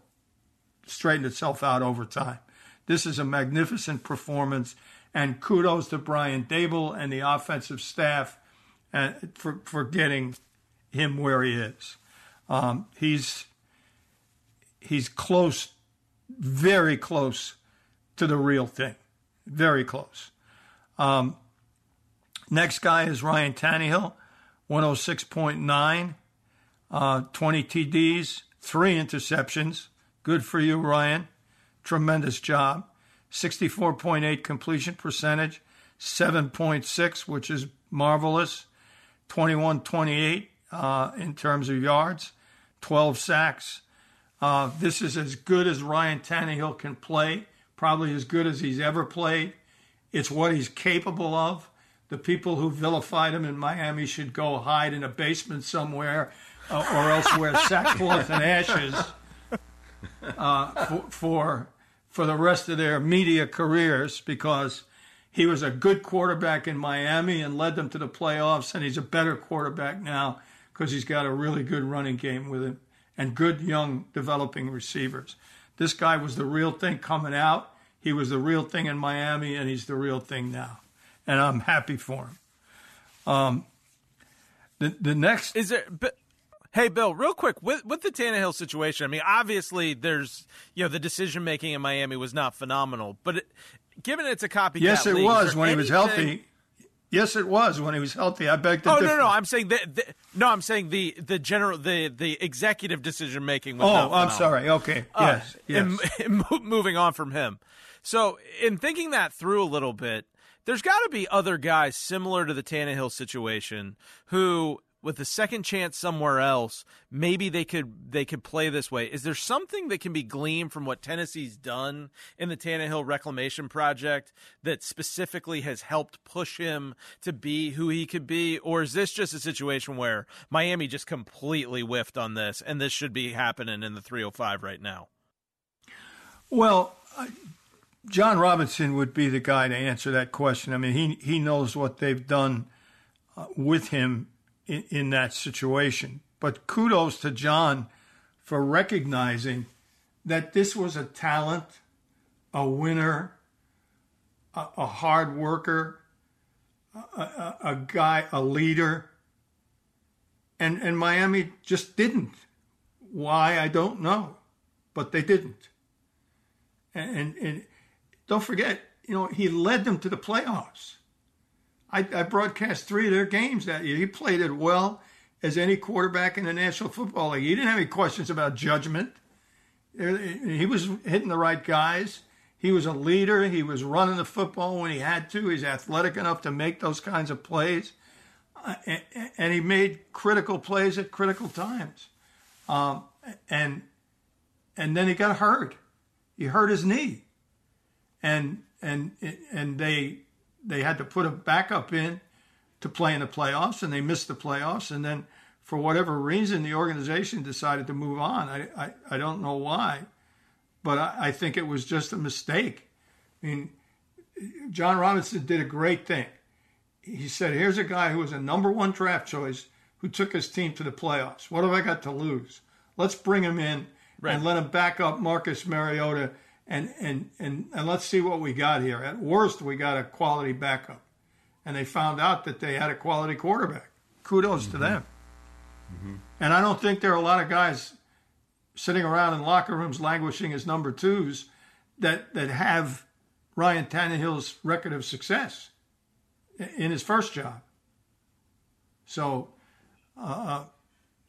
straighten itself out over time. This is a magnificent performance, and kudos to Brian Daboll and the offensive staff uh, for for getting him where he is. Um, he's he's close, very close to the real thing. Very close. Um, next guy is Ryan Tannehill, 106.9, uh, 20 TDs, three interceptions. Good for you, Ryan. Tremendous job. 64.8 completion percentage, 7.6, which is marvelous. 21 28 uh, in terms of yards, 12 sacks. Uh, this is as good as Ryan Tannehill can play probably as good as he's ever played. It's what he's capable of. The people who vilified him in Miami should go hide in a basement somewhere uh, or else wear sackcloth and ashes uh, for, for, for the rest of their media careers because he was a good quarterback in Miami and led them to the playoffs, and he's a better quarterback now because he's got a really good running game with him and good young developing receivers. This guy was the real thing coming out. He was the real thing in Miami, and he's the real thing now. And I'm happy for him. Um, the the next
is there. But, hey, Bill, real quick with with the Tannehill situation. I mean, obviously, there's you know the decision making in Miami was not phenomenal, but it, given it's a copycat,
yes, it
league,
was when
anything...
he was healthy. Yes, it was when he was healthy. I beg to
oh,
differ.
no, no, I'm saying the, the, no, I'm saying the the general the the executive decision making.
Oh, I'm sorry. Okay.
Uh,
yes. yes.
In, in moving on from him, so in thinking that through a little bit, there's got to be other guys similar to the Tannehill situation who with a second chance somewhere else, maybe they could they could play this way. Is there something that can be gleaned from what Tennessee's done in the Tannehill Reclamation Project that specifically has helped push him to be who he could be, or is this just a situation where Miami just completely whiffed on this, and this should be happening in the 305 right now?
Well. Jon Robinson would be the guy to answer that question. I mean, he he knows what they've done uh, with him in, in that situation. But kudos to Jon for recognizing that this was a talent, a winner, a, a hard worker, a, a, a, guy, a leader. And, and Miami just didn't. Why, I don't know. But they didn't. And, and, and don't forget, you know, he led them to the playoffs. I, I broadcast three of their games that year. He played it well as any quarterback in the National Football League. He didn't have any questions about judgment. He was hitting the right guys. He was a leader. He was running the football when he had to. He's athletic enough to make those kinds of plays. Uh, and he made critical plays at critical times. Um, and and then he got hurt. He hurt his knee. And and and they they had to put a backup in to play in the playoffs, and they missed the playoffs. And then, for whatever reason, the organization decided to move on. I, I, I don't know why, but I, I think it was just a mistake. I mean, Jon Robinson did a great thing. He said, "Here's a guy who was a number one draft choice who took his team to the playoffs. What have I got to lose? Let's bring him in right. and let him back up Marcus Mariota." And, and, and, and let's see what we got here. At worst, we got a quality backup. And they found out that they had a quality quarterback. Kudos mm-hmm. to them. Mm-hmm. And I don't think there are a lot of guys sitting around in locker rooms languishing as number twos that that have Ryan Tannehill's record of success in his first job. So, uh, uh,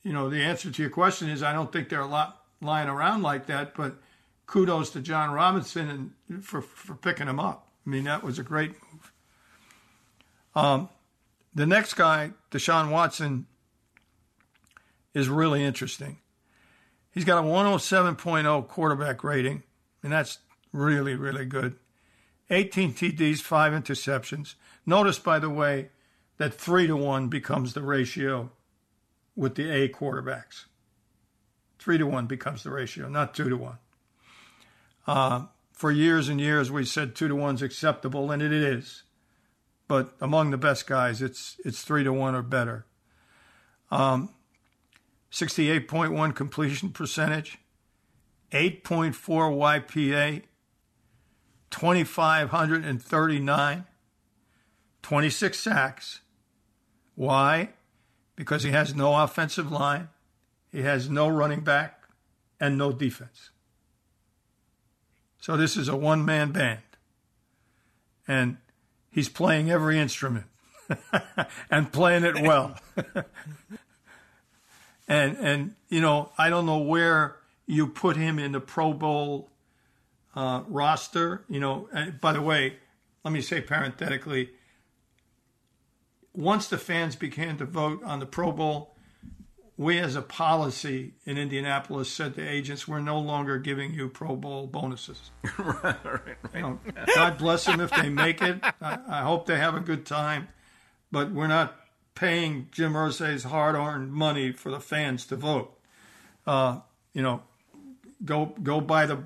you know, the answer to your question is I don't think there are a lot lying around like that, but kudos to Jon Robinson and for, for picking him up. I mean, that was a great move. Um, the next guy, Deshaun Watson, is really interesting. He's got a 107.0 quarterback rating, and that's really, really good. 18 TDs, five interceptions. Notice, by the way, that three to one becomes the ratio with the A quarterbacks. Three to one becomes the ratio, not two to one. Uh, for years and years, we said two to one's acceptable, and it is. But among the best guys, it's it's three to one or better. Um, 68.1 completion percentage, 8.4 YPA, 2,539, 26 sacks. Why? Because he has no offensive line, he has no running back, and no defense. So this is a one man band. And he's playing every instrument and playing it well. and and you know I don't know where you put him in the Pro Bowl uh, roster. You know, by the way, let me say parenthetically, once the fans began to vote on the Pro Bowl, we as a policy in Indianapolis said to agents, we're no longer giving you Pro Bowl bonuses. right, right, right. You know, God bless them if they make it. I, I hope they have a good time, but we're not paying Jim Irsay's hard-earned money for the fans to vote. Uh, you know, go go buy the.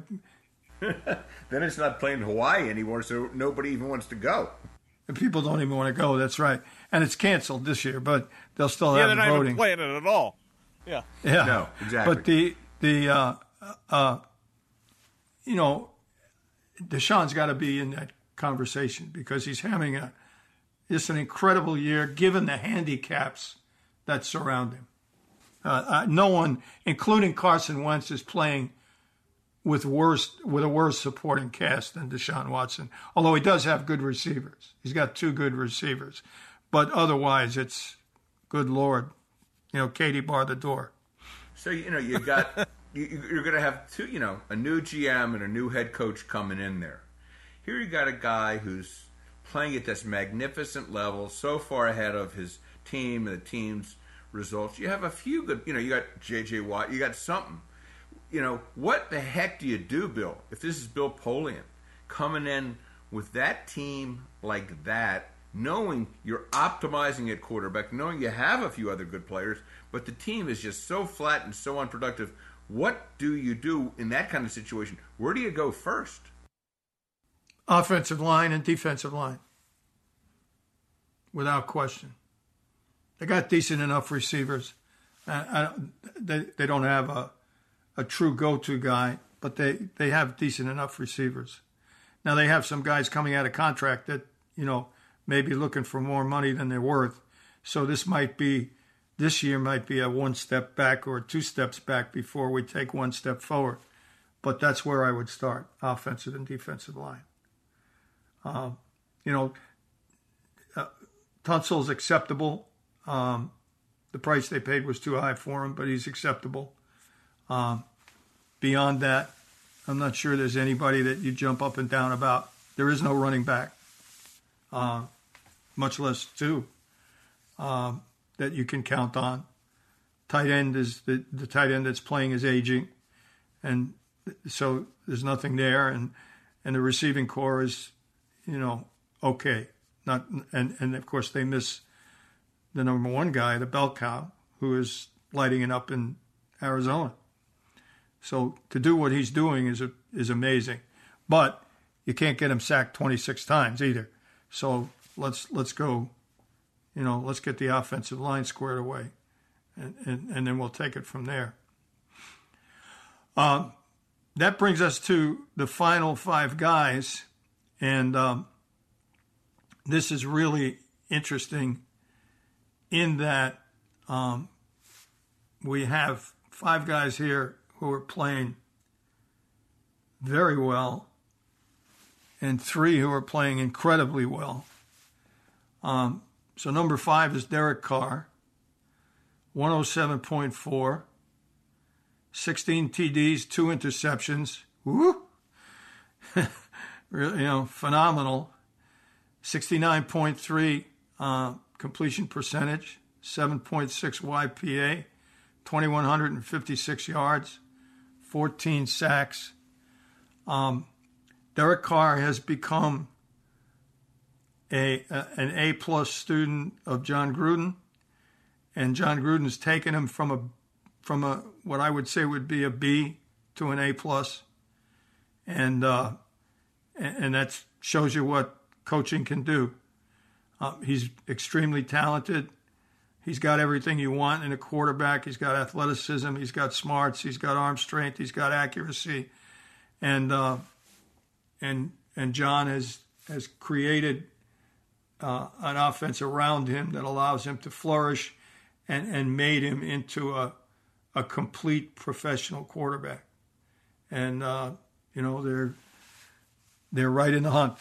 then it's not playing Hawaii anymore, so nobody even wants to go.
people don't even want to go. That's right, and it's canceled this year, but they'll still
yeah,
have
they're
not voting.
Even playing it at all. Yeah.
Yeah.
No, exactly.
But the the uh, uh, you know, Deshaun's got to be in that conversation because he's having a it's an incredible year given the handicaps that surround him. Uh, uh, no one, including Carson Wentz, is playing with worse with a worse supporting cast than Deshaun Watson. Although he does have good receivers, he's got two good receivers, but otherwise, it's good lord, you know, Katie bar the door.
So you know you got you, you're going to have two, you know, a new GM and a new head coach coming in there. Here you got a guy who's playing at this magnificent level, so far ahead of his team and the team's results. You have a few good, you know, you got J.J. Watt, you got something. You know, what the heck do you do, Bill, if this is Bill Polian coming in with that team like that, knowing you're optimizing at quarterback, knowing you have a few other good players, but the team is just so flat and so unproductive. What do you do in that kind of situation? Where do you go first?
offensive line and defensive line, without question. They got decent enough receivers. I, they, they don't have a, a true go to guy, but they, they have decent enough receivers. Now, they have some guys coming out of contract that, you know, may be looking for more money than they're worth. So this might be, this year might be a one step back or two steps back before we take one step forward. But that's where I would start offensive and defensive line. Uh, you know, uh, Tunsil's acceptable. Um, the price they paid was too high for him, but he's acceptable. Um, beyond that, I'm not sure there's anybody that you jump up and down about. There is no running back, uh, much less two, um, that you can count on. Tight end is the, the tight end that's playing is aging, and so there's nothing there. And and the receiving corps is you know, okay. Not and and of course they miss the number one guy, the bell cow, who is lighting it up in Arizona. So to do what he's doing is is amazing, but you can't get him sacked 26 times either. So let's let's go, you know, let's get the offensive line squared away, and and, and then we'll take it from there. Um, that brings us to the final five guys, and um, this is really interesting in that um, we have five guys here who are playing very well and three who are playing incredibly well. Um, so number five is Derek Carr, 107.4, 16 TDs, two interceptions. Woo! really, you know, phenomenal. 69.3 uh, completion percentage, 7.6 YPA, 2,156 yards, 14 sacks. Um, Derek Carr has become a, a an A plus student of Jon Gruden, and Jon Gruden's taken him from a from a what I would say would be a B to an A plus, and uh, and that shows you what coaching can do. Uh, he's extremely talented. He's got everything you want in a quarterback. He's got athleticism. He's got smarts. He's got arm strength. He's got accuracy, and uh, and and Jon has has created uh, an offense around him that allows him to flourish, and and made him into a a complete professional quarterback. And uh, you know they're they're right in the hunt.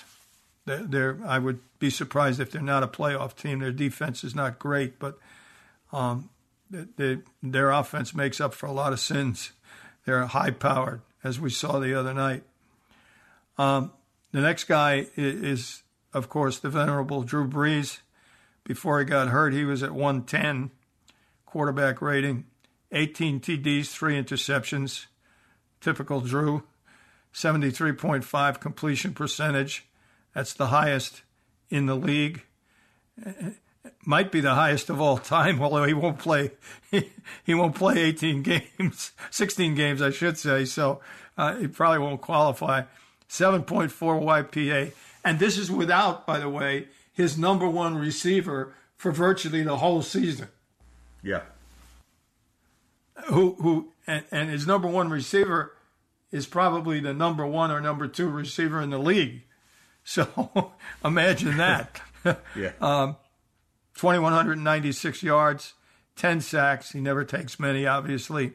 They're, they're, I would be surprised if they're not a playoff team. Their defense is not great, but um, they, their offense makes up for a lot of sins. They're high powered, as we saw the other night. Um, the next guy is, is, of course, the venerable Drew Brees. Before he got hurt, he was at 110 quarterback rating, 18 TDs, three interceptions. Typical Drew. 73.5 completion percentage. That's the highest in the league. Might be the highest of all time, although he won't play. He won't play 18 games, 16 games, I should say. So uh, he probably won't qualify. 7.4 YPA, and this is without, by the way, his number one receiver for virtually the whole season.
Yeah.
Who who and, and his number one receiver is probably the number one or number two receiver in the league. So imagine that.
yeah.
Um, 2,196 yards, 10 sacks. He never takes many, obviously.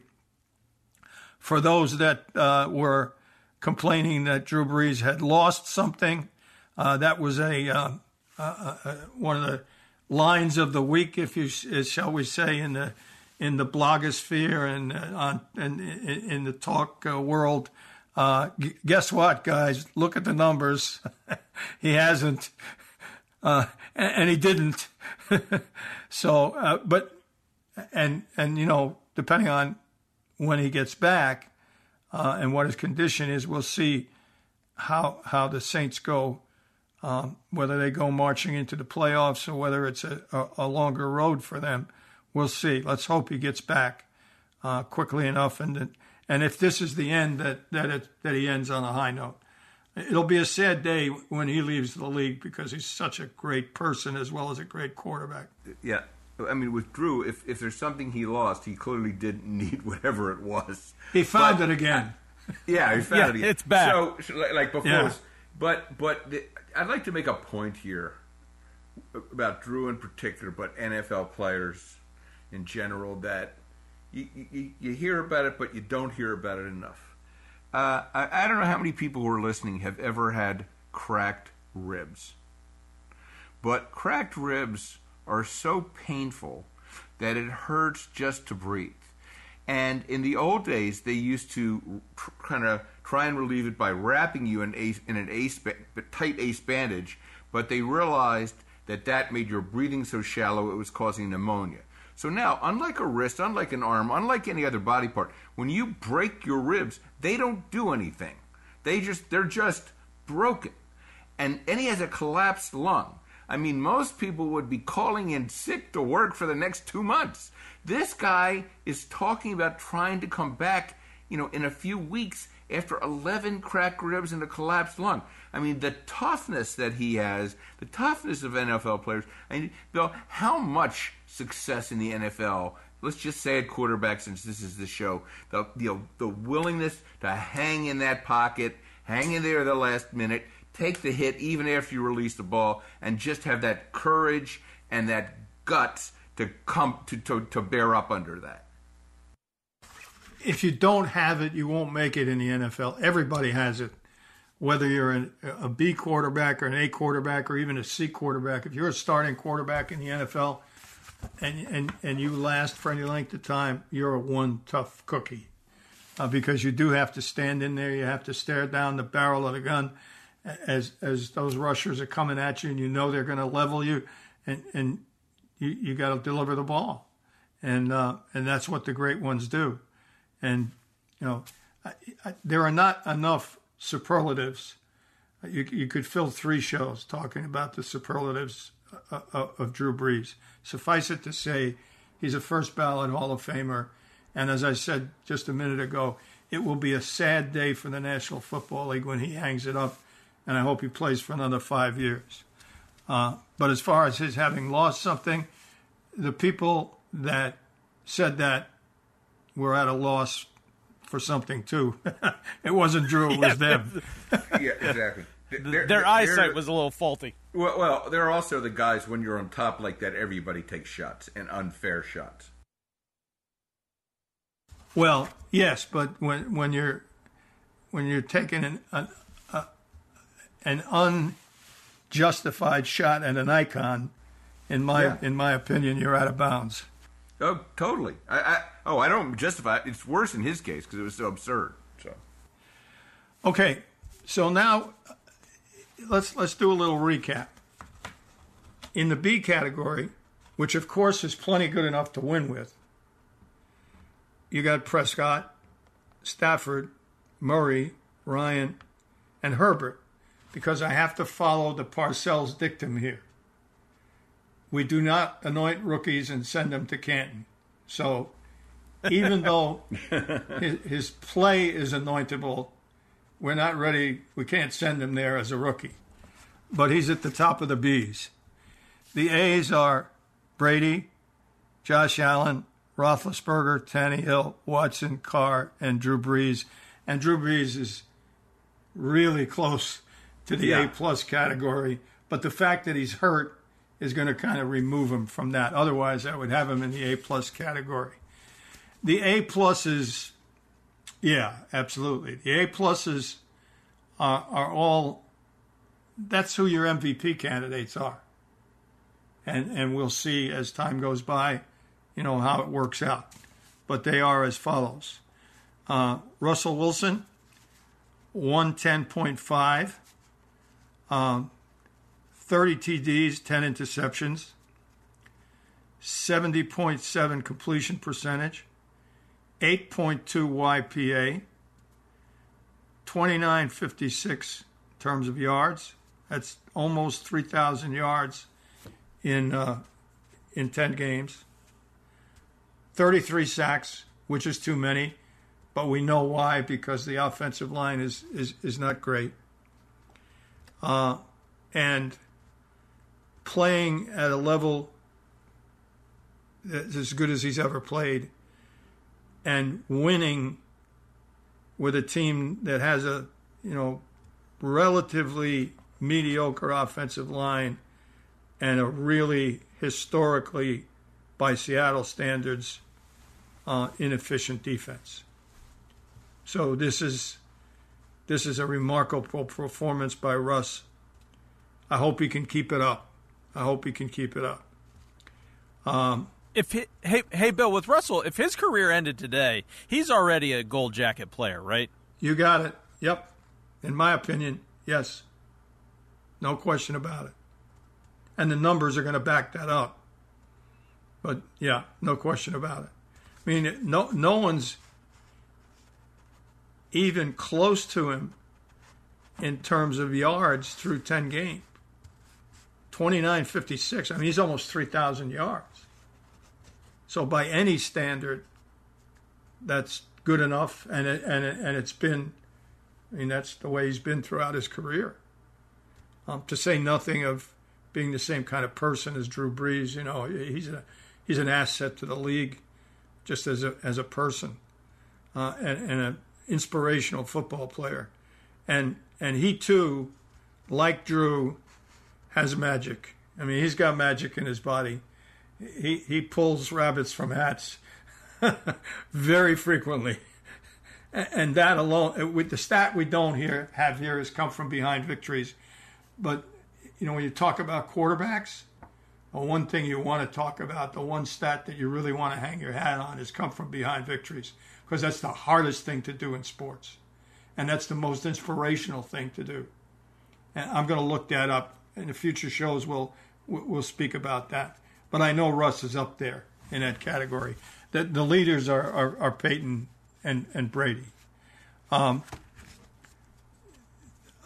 For those that uh, were complaining that Drew Brees had lost something, uh, that was a uh, uh, uh one of the lines of the week, if you shall we say, in the in the blogosphere and on and in, in the talk world. Uh, g- guess what, guys? Look at the numbers. he hasn't, uh, and, and, he didn't. so, uh, but, and and you know, depending on when he gets back uh, and what his condition is, we'll see how how the Saints go. Um, whether they go marching into the playoffs or whether it's a, a, a, longer road for them, we'll see. Let's hope he gets back uh, quickly enough and and if this is the end, that that it, that he ends on a high note. It'll be a sad day when he leaves the league because he's such a great person as well as a great quarterback.
Yeah, I mean, with Drew, if if there's something he lost, he clearly didn't need whatever it was.
He found but, it again.
Yeah, he found
yeah,
it again.
It's back.
So, like before,
yeah.
but but the, I'd like to make a point here about Drew in particular, but NFL players in general that you, you, you hear about it, but you don't hear about it enough. Uh, I, I don't know how many people who are listening have ever had cracked ribs. But cracked ribs are so painful that it hurts just to breathe. And in the old days, they used to tr- kind of try and relieve it by wrapping you in, ace, in an ace, tight ace bandage, but they realized that that made your breathing so shallow it was causing pneumonia. So now, unlike a wrist, unlike an arm, unlike any other body part, when you break your ribs, they don't do anything. They just they're just broken. And he has a collapsed lung. I mean, most people would be calling in sick to work for the next two months. This guy is talking about trying to come back you know, in a few weeks after 11 cracked ribs and a collapsed lung. I mean, the toughness that he has, the toughness of NFL players. I mean, Bill, how much success in the NFL? Let's just say at quarterback, since this is the show, the the, the willingness to hang in that pocket, hang in there the last minute, take the hit even after you release the ball, and just have that courage and that guts to come to, to, to bear up under that.
If you don't have it, you won't make it in the NFL. Everybody has it. Whether you're an, a B quarterback or an A quarterback or even a C quarterback, if you're a starting quarterback in the NFL and, and, and you last for any length of time, you're a one tough cookie. Uh, because you do have to stand in there, you have to stare down the barrel of the gun as as those rushers are coming at you, and you know they're going to level you, and and you you got to deliver the ball, and uh, and that's what the great ones do, and you know I, I, there are not enough superlatives. You you could fill three shows talking about the superlatives of, uh, uh, of Drew Brees. Suffice it to say, he's a first ballot Hall of Famer, and as I said just a minute ago, it will be a sad day for the National Football League when he hangs it up and I hope he plays for another five years. Uh, but as far as his having lost something, the people that said that were at a loss for something too. it wasn't Drew, it was them.
yeah, exactly.
They're, Their eyesight was a little faulty.
Well, well, there are also the guys when you're on top like that. Everybody takes shots and unfair shots.
Well, yes, but when when you're when you're taking an, an an unjustified shot at an icon, in my yeah. in my opinion, you're out of bounds.
Oh, totally. I, I oh, I don't justify it. It's worse in his case because it was so absurd. So,
okay, so now let's let's do a little recap. In the B category, which of course is plenty good enough to win with, you got Prescott, Stafford, Murray, Ryan, and Herbert because I have to follow the Parcells dictum here. We do not anoint rookies and send them to Canton. So even though his, his, play is anointable, we're not ready. We can't send him there as a rookie. But he's at the top of the B's. The A's are Brady, Josh Allen, Roethlisberger, Tannehill, Watson, Carr, and Drew Brees. And Drew Brees is really close to the yeah. A plus category. But the fact that he's hurt is going to kind of remove him from that. Otherwise, I would have him in the A plus category. The A pluses, yeah, absolutely. The A pluses are, are all. That's who your MVP candidates are, and and we'll see as time goes by, you know how it works out. But they are as follows: uh, Russell Wilson, one ten point five. Um, 30 TDs, 10 interceptions, 70.7 completion percentage, 8.2 YPA, 2956 terms of yards. That's almost 3,000 yards in uh, in 10 games. 33 sacks, which is too many, but we know why because the offensive line is is, is not great uh, and playing at a level that's as good as he's ever played, and winning with a team that has a you know relatively mediocre offensive line and a really historically by Seattle standards uh, inefficient defense. So this is this is a remarkable performance by Russ. I hope he can keep it up. I hope he can keep it up.
Um, if he, hey hey Bill with Russell, if his career ended today, he's already a gold jacket player, right?
You got it. Yep. In my opinion, yes. No question about it. And the numbers are going to back that up. But yeah, no question about it. I mean, no no one's even close to him in terms of yards through 10 games. 29.56. I mean, he's almost 3,000 yards. So, by any standard, that's good enough, and it, and it, and it's been. I mean, that's the way he's been throughout his career. Um, to say nothing of being the same kind of person as Drew Brees, you know, he's a he's an asset to the league, just as a as a person, uh, and, and an inspirational football player, and and he too, like Drew, has magic. I mean, he's got magic in his body. He he pulls rabbits from hats very frequently, and that alone, uh, with the stat we don't here have here, has come from behind victories. But you know, when you talk about quarterbacks, the one thing you want to talk about, the one stat that you really want to hang your hat on, is come from behind victories, because that's the hardest thing to do in sports, and that's the most inspirational thing to do. And I'm going to look that up in the future shows. We'll we'll speak about that. But I know Russ is up there in that category. The, the leaders are, are, are Peyton and, and Brady. Um,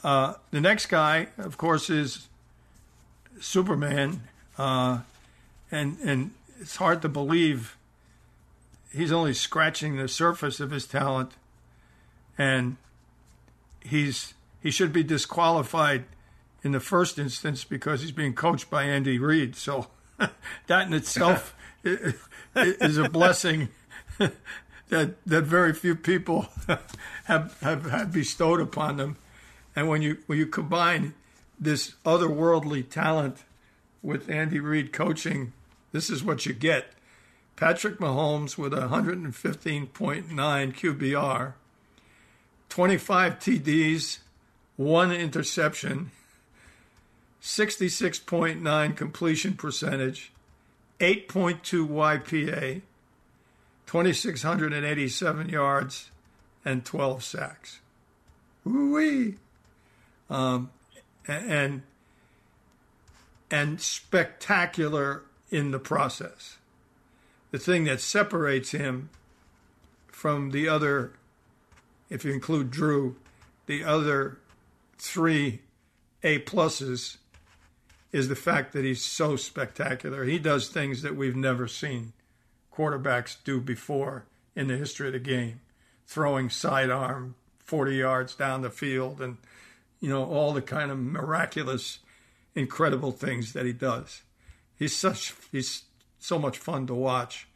uh, the next guy, of course, is Superman, uh, and and it's hard to believe he's only scratching the surface of his talent, and he's he should be disqualified in the first instance because he's being coached by Andy Reid. So that in itself is a blessing that that very few people have, have have bestowed upon them. And when you when you combine this otherworldly talent with Andy Reid coaching, this is what you get. Patrick Mahomes with 115.9 QBR, 25 TDs, one interception, 66.9 completion percentage, 8.2 YPA, 2,687 yards, and 12 sacks. Woo-wee. Um, and and spectacular in the process. The thing that separates him from the other, if you include Drew, the other three A pluses is the fact that he's so spectacular. He does things that we've never seen quarterbacks do before in the history of the game, throwing sidearm 40 yards down the field and you know all the kind of miraculous incredible things that he does. He's such he's so much fun to watch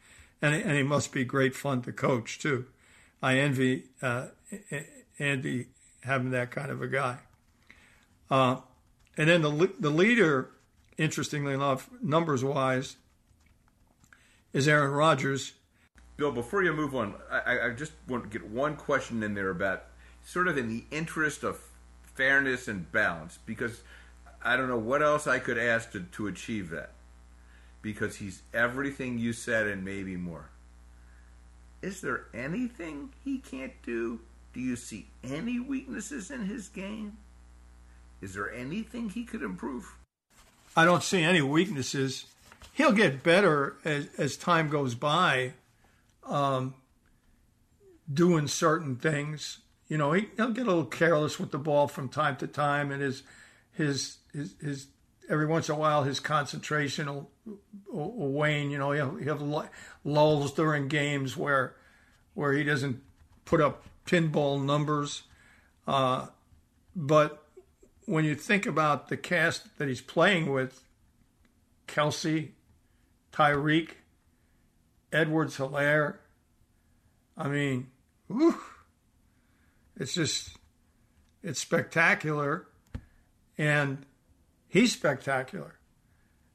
and and he must be great fun to coach too. I envy uh, Andy having that kind of a guy. Uh, and then the the leader, interestingly enough, numbers wise, is Aaron Rodgers.
Bill, before you move on, I, I just want to get one question in there about sort of in the interest of fairness and balance, because I don't know what else I could ask to, to achieve that. Because he's everything you said and maybe more. Is there anything he can't do? Do you see any weaknesses in his game? Is there anything he could improve?
I don't see any weaknesses. He'll get better as, as time goes by, um, doing certain things. You know, he, will get a little careless with the ball from time to time, and his his his, his every once in a while his concentration will, will, wane. You know, he'll, he'll have lulls during games where where he doesn't put up pinball numbers. Uh, but when you think about the cast that he's playing with, Kelce, Tyreek, Edwards Helaire, I mean, whew, it's just, it's spectacular. And he's spectacular.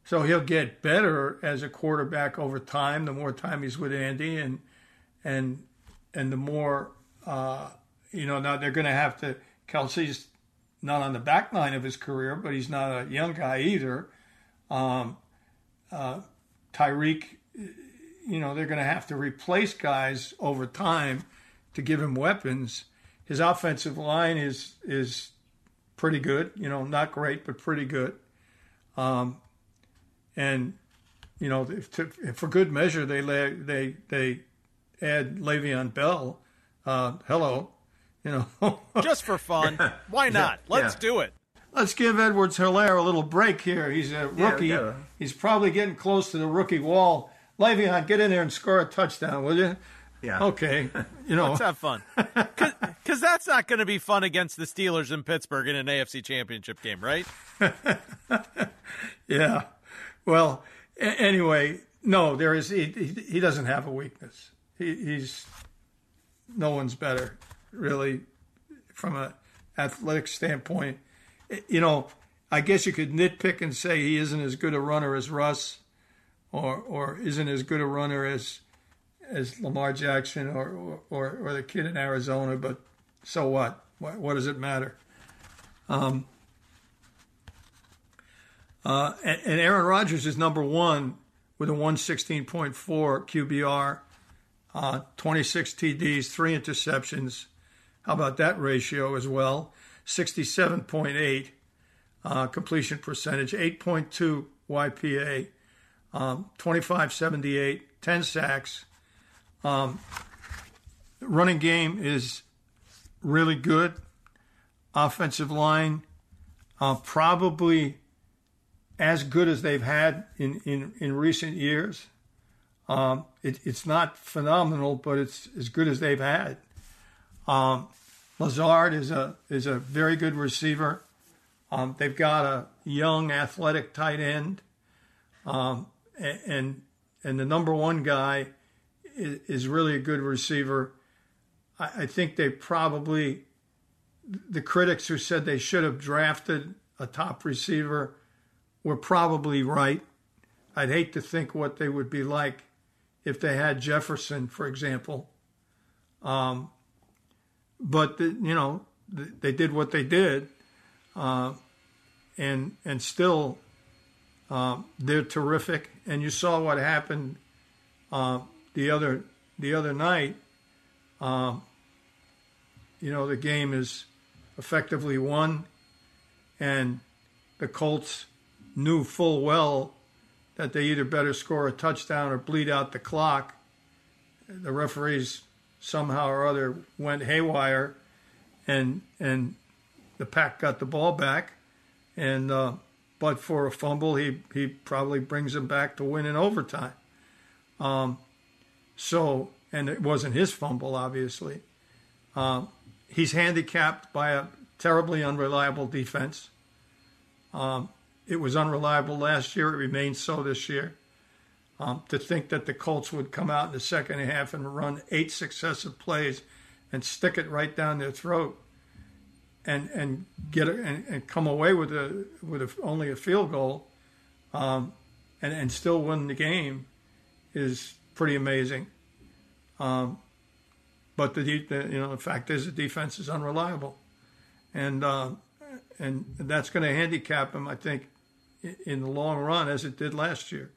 So he'll get better as a quarterback over time. The more time he's with Andy, and and and the more uh, you know. Now they're going to have to. Kelce's not on the back line of his career, but he's not a young guy either. Um, uh, Tyreek, you know, they're going to have to replace guys over time to give him weapons. His offensive line is is pretty good, you know, not great, but pretty good. Um, and you know, if to, if for good measure, they they they add Le'Veon Bell. Uh, hello, you know,
just for fun. Why not? Let's yeah. do it.
Let's give Edwards Helaire a little break here. He's a rookie. Yeah, He's probably getting close to the rookie wall. Le'Veon, get in there and score a touchdown, will you?
Yeah.
Okay, you know,
Let's have fun. Because that's not going to be fun against the Steelers in Pittsburgh in an AFC championship game, right?
yeah. Well, a- anyway, no, there is. He, he, he doesn't have a weakness. He, he's no one's better, really, from a athletic standpoint. You know, I guess you could nitpick and say he isn't as good a runner as Russ, or or isn't as good a runner as as Lamar Jackson or or, or the kid in Arizona. But so what? What, what does it matter? Um, uh, and, and Aaron Rodgers is number one with a 116.4 QBR, uh, 26 TDs, three interceptions. How about that ratio as well? 67.8 uh, completion percentage, 8.2 YPA, um, 25.78, 10 sacks. Um, running game is really good. Offensive line, uh, probably as good as they've had in, in, in recent years. Um, it, it's not phenomenal, but it's as good as they've had. Um, Lazard is a is a very good receiver. Um, they've got a young, athletic tight end, um, and and the number one guy is, really a good receiver. I, I think they probably the critics who said they should have drafted a top receiver were probably right. I'd hate to think what they would be like if they had Jefferson, for example. Um, but the, you know they did what they did, uh, and and still uh, they're terrific. And you saw what happened uh, the other the other night. Um, you know the game is effectively won, and the Colts knew full well that they either better score a touchdown or bleed out the clock. The referees somehow or other went haywire, and and the pack got the ball back, and uh, but for a fumble, he he probably brings them back to win in overtime. Um, so and it wasn't his fumble, obviously. Um, he's handicapped by a terribly unreliable defense. Um, it was unreliable last year. It remains so this year. Um, to think that the Colts would come out in the second half and run eight successive plays and stick it right down their throat and and get it and, and come away with a with a, only a field goal um, and and still win the game is pretty amazing. Um, but the, the, you know the fact is the defense is unreliable, and uh, and that's going to handicap him, I think, in the long run as it did last year.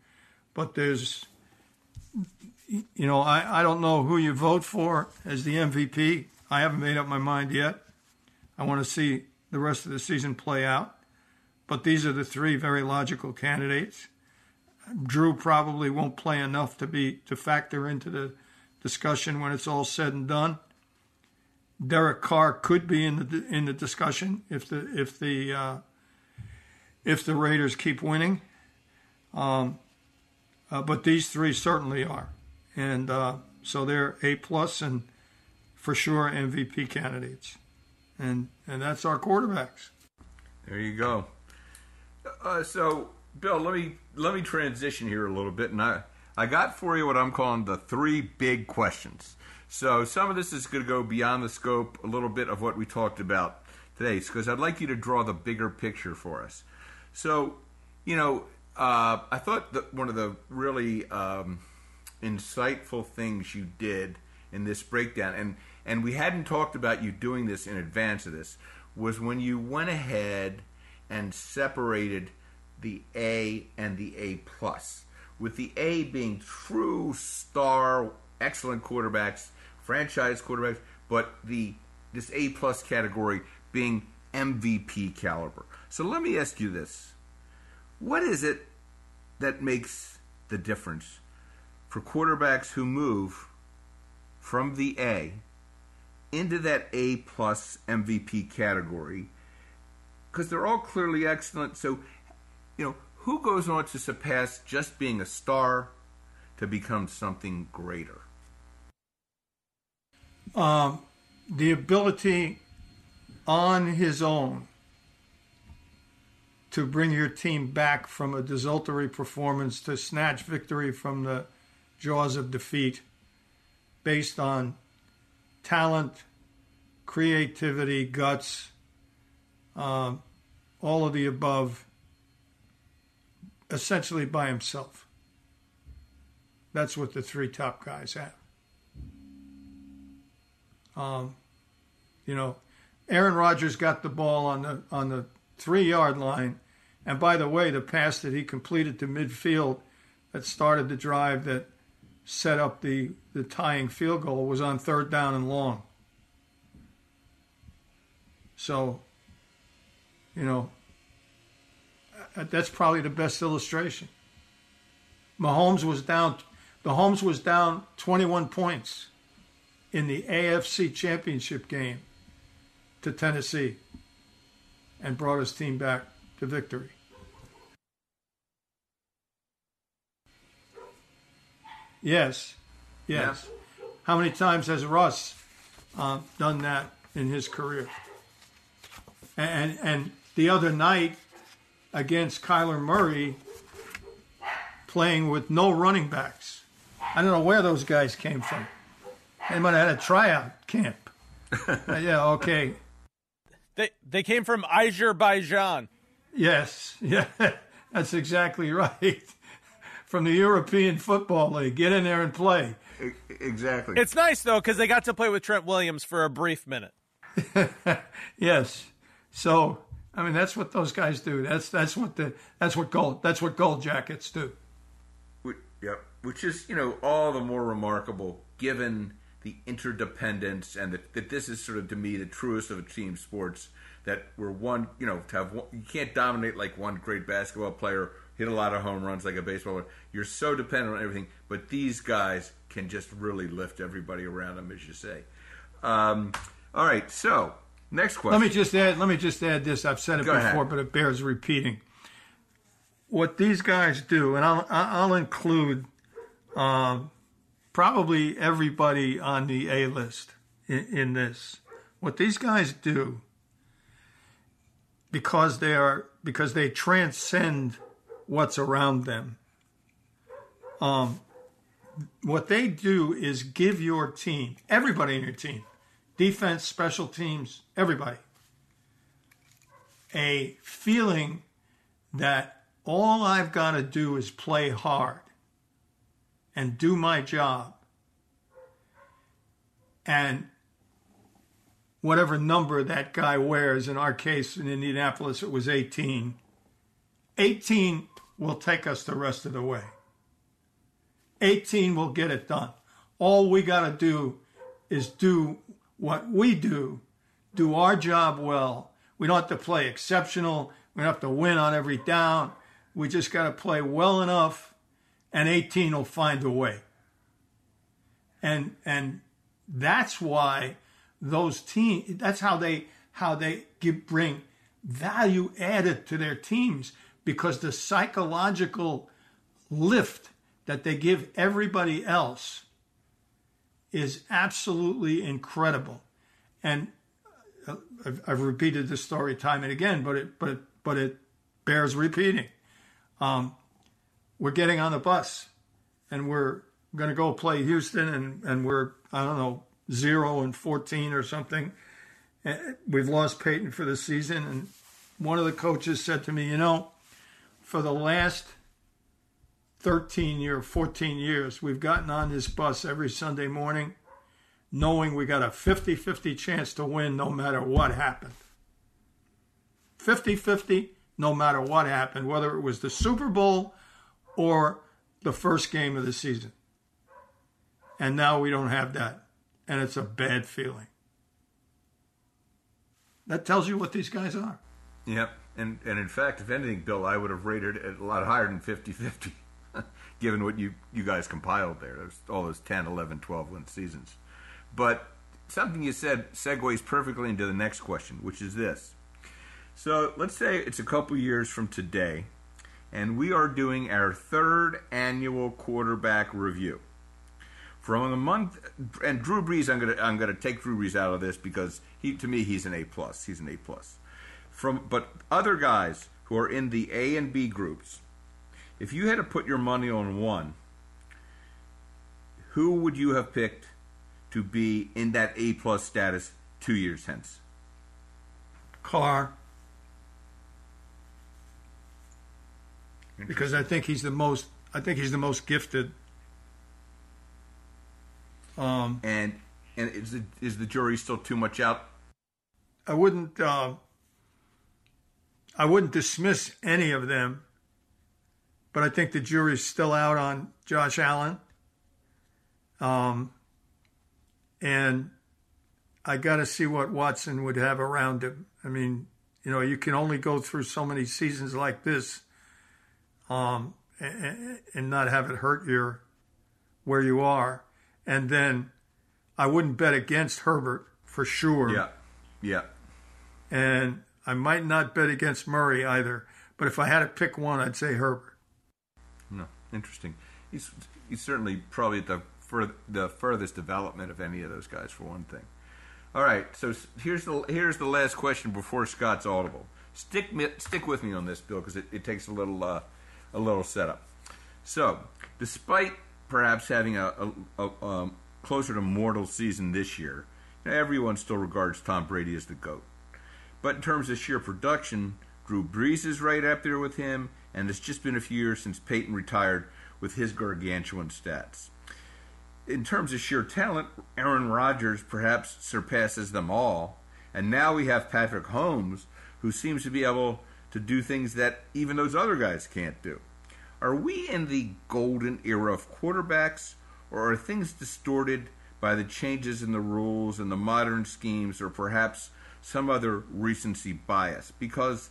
But there's, you know, I, I don't know who you vote for as the MVP. I haven't made up my mind yet. I want to see the rest of the season play out. But these are the three very logical candidates. Drew probably won't play enough to be to factor into the discussion when it's all said and done. Derek Carr could be in the in the discussion if the if the uh, if the Raiders keep winning. Um, uh, but these three certainly are, and uh, so they're A plus and for sure MVP candidates, and and that's our quarterbacks.
There you go. Uh, so, Bill, let me let me transition here a little bit, and I I got for you what I'm calling the three big questions. So some of this is going to go beyond the scope a little bit of what we talked about today, because I'd like you to draw the bigger picture for us. So, you know, uh, I thought that one of the really um, insightful things you did in this breakdown, and and we hadn't talked about you doing this in advance of this, was when you went ahead and separated the A and the A plus, with the A being true star, excellent quarterbacks, franchise quarterbacks, but the this A plus category being MVP caliber. So let me ask you this. What is it that makes the difference for quarterbacks who move from the A into that A plus MVP category? Because they're all clearly excellent. So, you know, who goes on to surpass just being a star to become something greater?
Um, the ability on his own to bring your team back from a desultory performance to snatch victory from the jaws of defeat based on talent, creativity, guts, um, all of the above, essentially by himself. That's what the three top guys have. Um, you know, Aaron Rodgers got the ball on the on the three yard line, and by the way, the pass that he completed to midfield that started the drive that set up the the tying field goal was on third down and long. So, you know, that's probably the best illustration. Mahomes was down. The Mahomes was down 21 points in the AFC Championship game to Tennessee and brought his team back to victory. Yes, yes. Yeah. How many times has Russ uh, done that in his career? And and the other night against Kyler Murray, playing with no running backs. I don't know where those guys came from. They might have had a tryout camp. Uh, yeah, okay.
They they came from Azerbaijan.
Yes, yeah, that's exactly right. From the European Football League, get in there and play.
Exactly.
It's nice though because they got to play with Trent Williams for a brief minute.
yes. So I mean that's what those guys do. That's that's what the that's what gold that's what gold jackets do.
Yep. Which is you know all the more remarkable given the interdependence and that, that this is sort of to me the truest of team sports that we're one you know to have one, you can't dominate like one great basketball player hit a lot of home runs like a baseball player. you're so dependent on everything but these guys can just really lift everybody around them as you say um, all right so next question
let me just add let me just add this i've said it Go before ahead. but it bears repeating what these guys do and i'll i'll include um, probably everybody on the A list in, in this. What these guys do, because they are because they transcend what's around them. Um, what they do is give your team, everybody in your team, defense, special teams, everybody, a feeling that all I've got to do is play hard and do my job. And whatever number that guy wears, in our case in Indianapolis, it was 18. 18 will take us the rest of the way. 18 will get it done. All we got to do is do what we do, do our job well. We don't have to play exceptional. We don't have to win on every down. We just got to play well enough and 18 will find a way. And and that's why those teams that's how they how they give, bring value added to their teams because the psychological lift that they give everybody else is absolutely incredible. And uh, I've, I've, repeated this story time and again, but it but it, but it bears repeating. Um, we're getting on the bus and we're going to go play Houston and, and we're, I don't know, zero and 14 or something. We've lost Peyton for the season. And one of the coaches said to me, you know, for the last 13 years, 14 years, we've gotten on this bus every Sunday morning knowing we got a 50 50 chance to win no matter what happened. 50 50 no matter what happened, whether it was the Super Bowl or the first game of the season. And now we don't have that. And it's a bad feeling. That tells you what these guys are.
Yep. And and in fact, if anything, Bill, I would have rated it a lot higher than 50-50, given what you, you guys compiled there. There's all those 10, 11, 12 win seasons. But something you said segues perfectly into the next question, which is this. So let's say it's a couple years from today, and we are doing our third annual quarterback review. from among and Drew Brees, I'm gonna I'm gonna take Drew Brees out of this because he to me he's an A plus. He's an A plus. From but other guys who are in the A and B groups, if you had to put your money on one, who would you have picked to be in that A plus status two years hence?
Carr. Because I think he's the most. I think he's the most gifted. Um,
And and is the is the jury still too much out?
I wouldn't. Uh, I wouldn't dismiss any of them, but I think the jury's still out on Josh Allen. Um, and I got to see what Watson would have around him. I mean, you know, you can only go through so many seasons like this, um, and, and not have it hurt your where you are. And then I wouldn't bet against Herbert for sure.
Yeah, yeah.
And I might not bet against Murray either. But if I had to pick one, I'd say Herbert.
Interesting. He's he's certainly probably at the fur, the furthest development of any of those guys for one thing. All right, so here's the here's the last question before Scott's audible. Stick stick with me on this, Bill, because it, it takes a little uh, a little setup. So, despite perhaps having a, a, a um, closer to mortal season this year, everyone still regards Tom Brady as the goat. But in terms of sheer production, Drew Brees is right up there with him, and it's just been a few years since Peyton retired with his gargantuan stats. In terms of sheer talent, Aaron Rodgers perhaps surpasses them all, and now we have Patrick Mahomes, who seems to be able to do things that even those other guys can't do. Are we in the golden era of quarterbacks, or are things distorted by the changes in the rules and the modern schemes, or perhaps some other recency bias? Because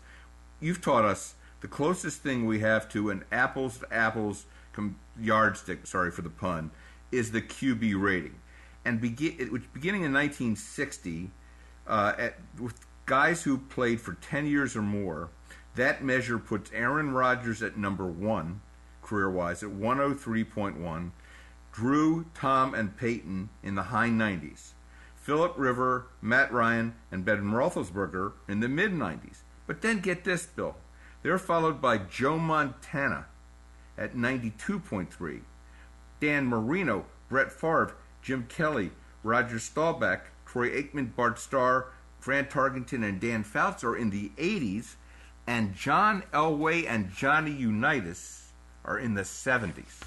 you've taught us the closest thing we have to an apples to apples com- yardstick, sorry for the pun, is the QB rating. And begin, beginning in 1960, uh, at, with guys who played for 10 years or more, that measure puts Aaron Rodgers at number one, career wise, at 103.1, Drew, Tom, and Peyton in the high 90s, Philip River, Matt Ryan, and Ben Roethlisberger in the mid 90s. But then get this, Bill. They're followed by Joe Montana at 92.3, Dan Marino, Brett Favre, Jim Kelly, Roger Staubach, Troy Aikman, Bart Starr, Fran Tarkenton, and Dan Fouts are in the 80s, and John Elway and Johnny Unitas are in the 70s.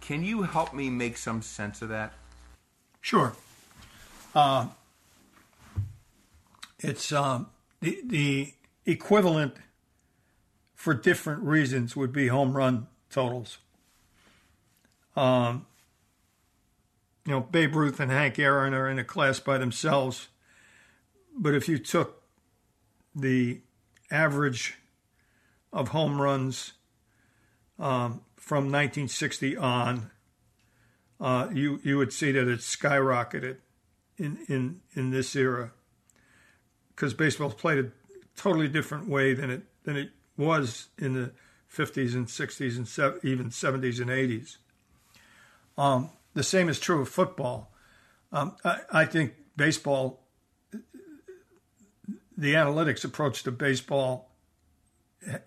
Can you help me make some sense of that?
Sure. Uh, it's um, the the equivalent for different reasons would be home run totals. Um, you know, Babe Ruth and Hank Aaron are in a class by themselves, but if you took the average of home runs um, from 1960 on, uh, you you would see that it's skyrocketed in in in this era because baseball's played a totally different way than it than it was in the 50s and 60s and even 70s and 80s. Um, the same is true of football. Um, I, I think baseball, the analytics approach to baseball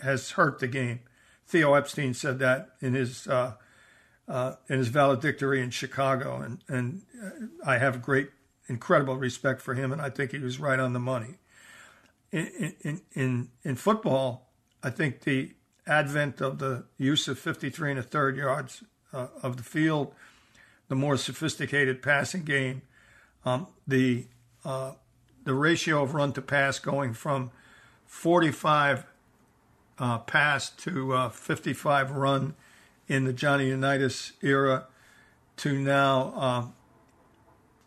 has hurt the game. Theo Epstein said that in his uh, uh, in his valedictory in Chicago, and and uh, I have great, incredible respect for him, and I think he was right on the money. In in in, in football, I think the advent of the use of 53 and a third yards uh, of the field, the more sophisticated passing game, um, the uh, the ratio of run to pass going from 45 uh, pass to uh, 55 run in the Johnny Unitas era to now um,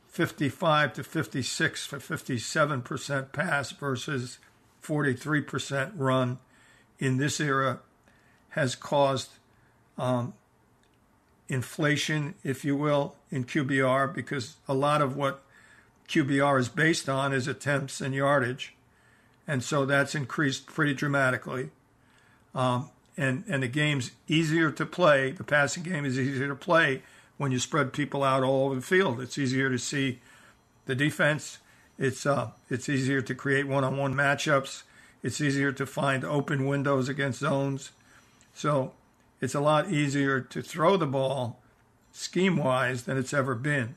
55 to 56 for 57% pass versus 43% run in this era has caused um, inflation, if you will, in QBR because a lot of what QBR is based on is attempts and yardage. And so that's increased pretty dramatically. Um, and, and the game's easier to play, the passing game is easier to play when you spread people out all over the field. It's easier to see the defense. It's uh, it's easier to create one-on-one matchups. It's easier to find open windows against zones. So it's a lot easier to throw the ball scheme-wise than it's ever been.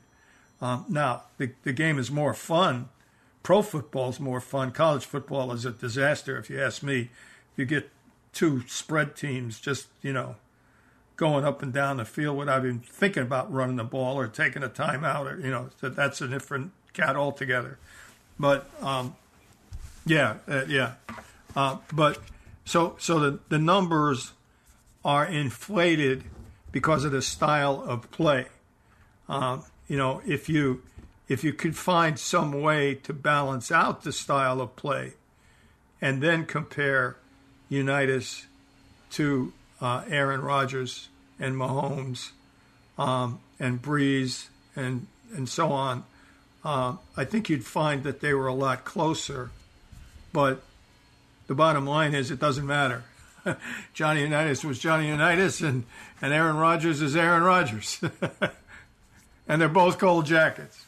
Um, now the the game is more fun. Pro football is more fun. College football is a disaster, if you ask me. If You get two spread teams just you know going up and down the field without even thinking about running the ball or taking a timeout or you know that's a different cat altogether. But um, yeah, uh, yeah. Uh, but so so the the numbers are inflated because of the style of play. Um, you know, if you if you could find some way to balance out the style of play, and then compare Unitas to uh, Aaron Rodgers and Mahomes um, and Brees and and so on, uh, I think you'd find that they were a lot closer. But the bottom line is, it doesn't matter. Johnny Unitas was Johnny Unitas, and, and Aaron Rodgers is Aaron Rodgers. and they're both gold jackets.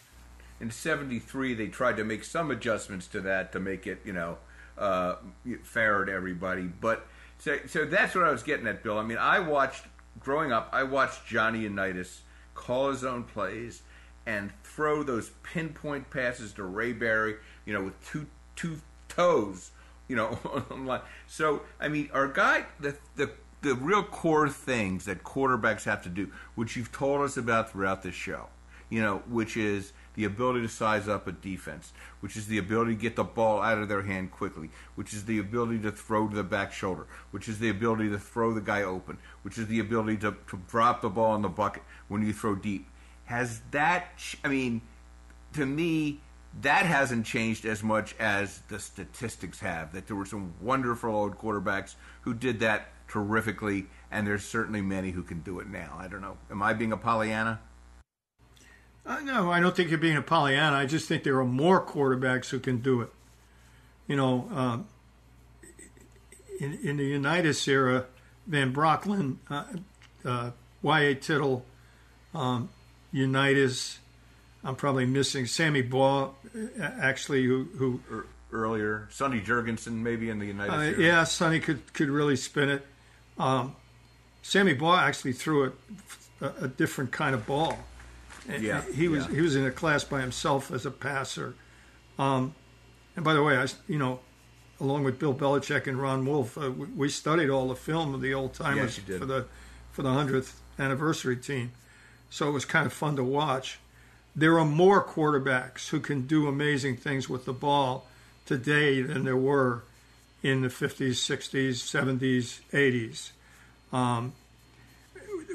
In 73, they tried to make some adjustments to that to make it, you know, uh, fair to everybody. But so, so that's what I was getting at, Bill. I mean, I watched, growing up, I watched Johnny Unitas call his own plays and throw those pinpoint passes to Ray Berry, you know, with two two toes, you know. so I mean, our guy, the the the real core things that quarterbacks have to do, which you've told us about throughout this show, you know, which is the ability to size up a defense, which is the ability to get the ball out of their hand quickly, which is the ability to throw to the back shoulder, which is the ability to throw the guy open, which is the ability to, to drop the ball in the bucket when you throw deep has that? I mean, to me, that hasn't changed as much as the statistics have. That there were some wonderful old quarterbacks who did that terrifically, and there's certainly many who can do it now. I don't know. Am I being a Pollyanna?
Uh, no, I don't think you're being a Pollyanna. I just think there are more quarterbacks who can do it. You know, um, in, in the Unitas era, Van Brocklin, uh, uh, Y.A. Tittle, um, Unitas. I'm probably missing Sammy Baugh, actually, who who
earlier Sonny Jurgensen maybe in the United. States.
Uh, yeah, Sonny could could really spin it. Um, Sammy Baugh actually threw a, a, a, different kind of ball.
Yeah,
he was
yeah.
he was in a class by himself as a passer. Um, and by the way, I you know, along with Bill Belichick and Ron Wolf, uh, we, we, studied all the film of the old timers
yes,
for the for the hundredth anniversary team so it was kind of fun to watch. There are more quarterbacks who can do amazing things with the ball today than there were in the 50s, 60s, 70s, 80s. Um,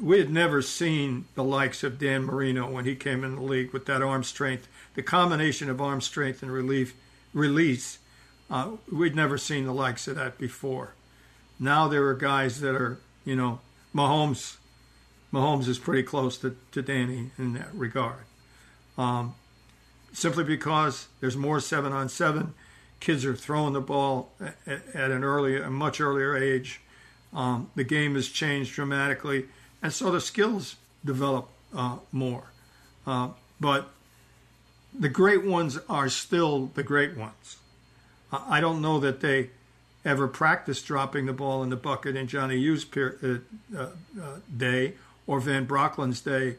we had never seen the likes of Dan Marino when he came in the league with that arm strength, the combination of arm strength and relief, release. Uh, we'd never seen the likes of that before. Now there are guys that are, you know, Mahomes Mahomes is pretty close to, to Danny in that regard. Um, simply because there's more seven on seven. Kids are throwing the ball at, at an early, a much earlier age. Um, the game has changed dramatically, and so the skills develop uh, more. Uh, but the great ones are still the great ones. I don't know that they ever practiced dropping the ball in the bucket in Johnny U's uh, uh, day or Van Brocklin's day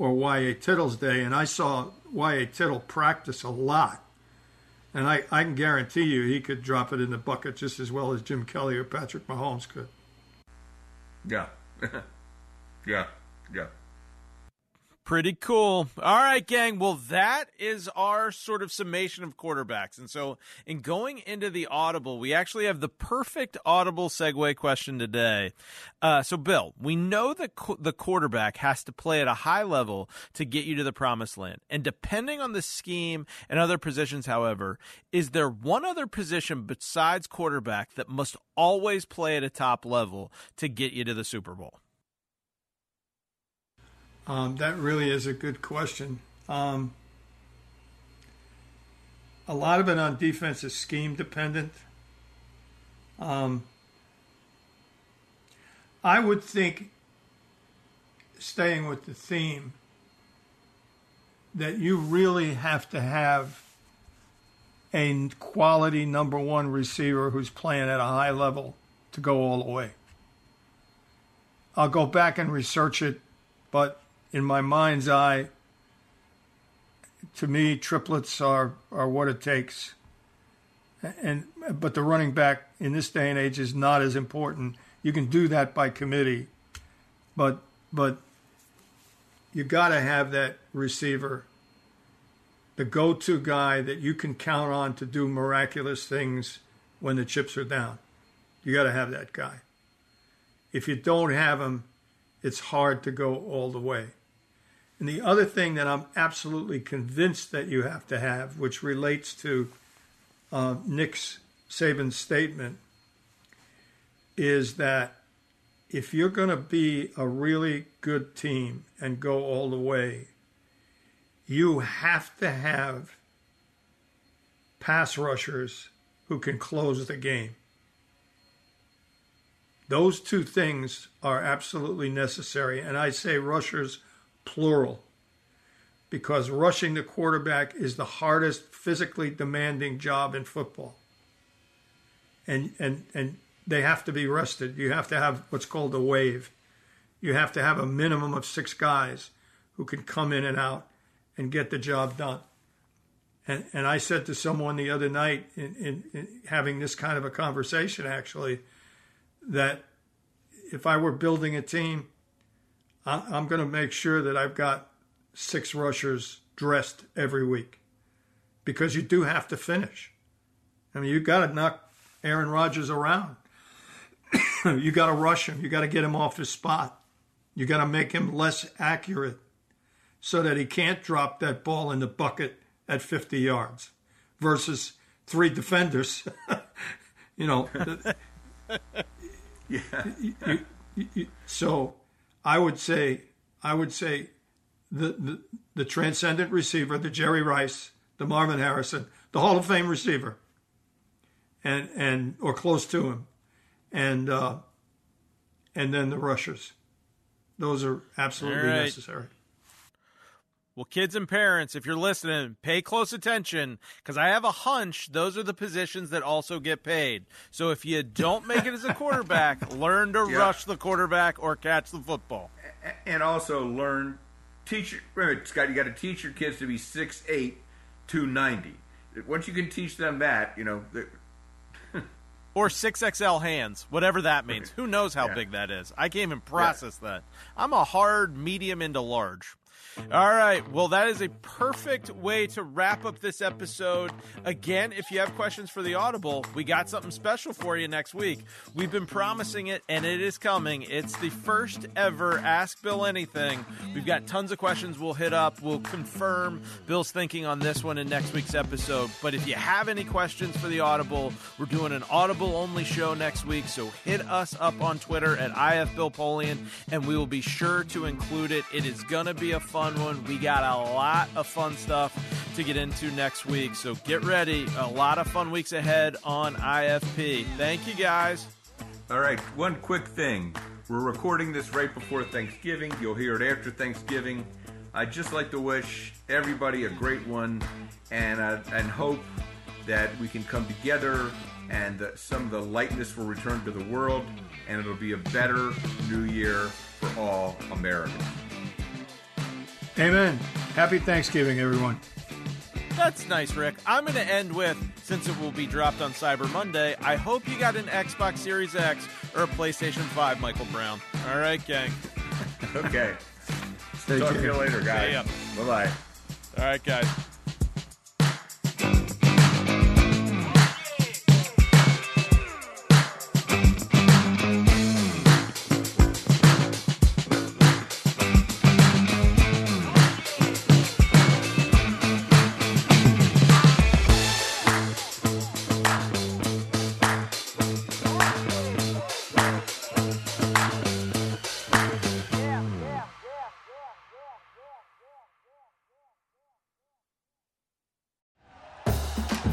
or Y.A. Tittle's day, and I saw Y.A. Tittle practice a lot. And I, I can guarantee you he could drop it in the bucket just as well as Jim Kelly or Patrick Mahomes could.
Yeah. yeah. Yeah.
Pretty cool. All right, gang. Well, that is our sort of summation of quarterbacks. And so, in going into the audible, we actually have the perfect audible segue question today. Uh, so, Bill, we know that the quarterback has to play at a high level to get you to the promised land. And depending on the scheme and other positions, however, is there one other position besides quarterback that must always play at a top level to get you to the Super Bowl?
Um, that really is a good question. Um, a lot of it on defense is scheme dependent. Um, I would think, staying with the theme, that you really have to have a quality number one receiver who's playing at a high level to go all the way. I'll go back and research it, but in my mind's eye, to me, triplets are, are what it takes. And but the running back in this day and age is not as important. You can do that by committee, but but you got to have that receiver, the go-to guy that you can count on to do miraculous things when the chips are down. You got to have that guy. If you don't have him, it's hard to go all the way. And the other thing that I'm absolutely convinced that you have to have, which relates to uh, Nick's Saban's statement, is that if you're going to be a really good team and go all the way, you have to have pass rushers who can close the game. Those two things are absolutely necessary. And I say rushers plural because rushing the quarterback is the hardest physically demanding job in football. And and and they have to be rested. You have to have what's called a wave. You have to have a minimum of 6 guys who can come in and out and get the job done. And and I said to someone the other night in, in, in having this kind of a conversation actually that if I were building a team, I'm going to make sure that I've got six rushers dressed every week because you do have to finish. I mean, you got to knock Aaron Rodgers around. you got to rush him. You got to get him off his spot. You got to make him less accurate so that he can't drop that ball in the bucket at 50 yards versus three defenders. you know,
Yeah.
you, you, you, so I would say I would say the, the the transcendent receiver, the Jerry Rice, the Marvin Harrison, the Hall of Fame receiver, and and or close to him, and uh, and then the rushers. Those are absolutely
right.
necessary.
Well, kids and parents, if you're listening, pay close attention because I have a hunch those are the positions that also get paid. So if you don't make it as a quarterback, learn to
Yeah.
rush the quarterback or catch the football.
and also learn teach remember Scott you got to teach your kids to be 6'8 290 once you can teach them that you know
Or 6XL hands, whatever that means. Who knows how
Yeah.
big that is? I can't even process that. I'm a hard medium into large. All right. Well, that is a perfect way to wrap up this episode. Again, if you have questions for the Audible, we got something special for you next week. We've been promising it, and it is coming. It's the first ever Ask Bill Anything. We've got tons of questions we'll hit up. We'll confirm Bill's thinking on this one in next week's episode. But if you have any questions for the Audible, we're doing an Audible only show next week. So hit us up on Twitter at IFBillPolian, and we will be sure to include it. It is going to be a fun one. We got a lot of fun stuff to get into next week. So get ready. A lot of fun weeks ahead on IFP. Thank you guys.
all right one quick thing we're recording this right before thanksgiving you'll hear it after thanksgiving i'd just like to wish everybody a great one and uh, and hope that we can come together and that some of the lightness will return to the world and it'll be a better new year for all americans
Amen. Happy Thanksgiving, everyone.
That's nice, Rick. I'm going to end with since it will be dropped on Cyber Monday, I hope you got an Xbox Series X or a PlayStation 5, Michael Brown. All right, gang.
okay
Stay
talk to you later guys bye-bye
All right, guys.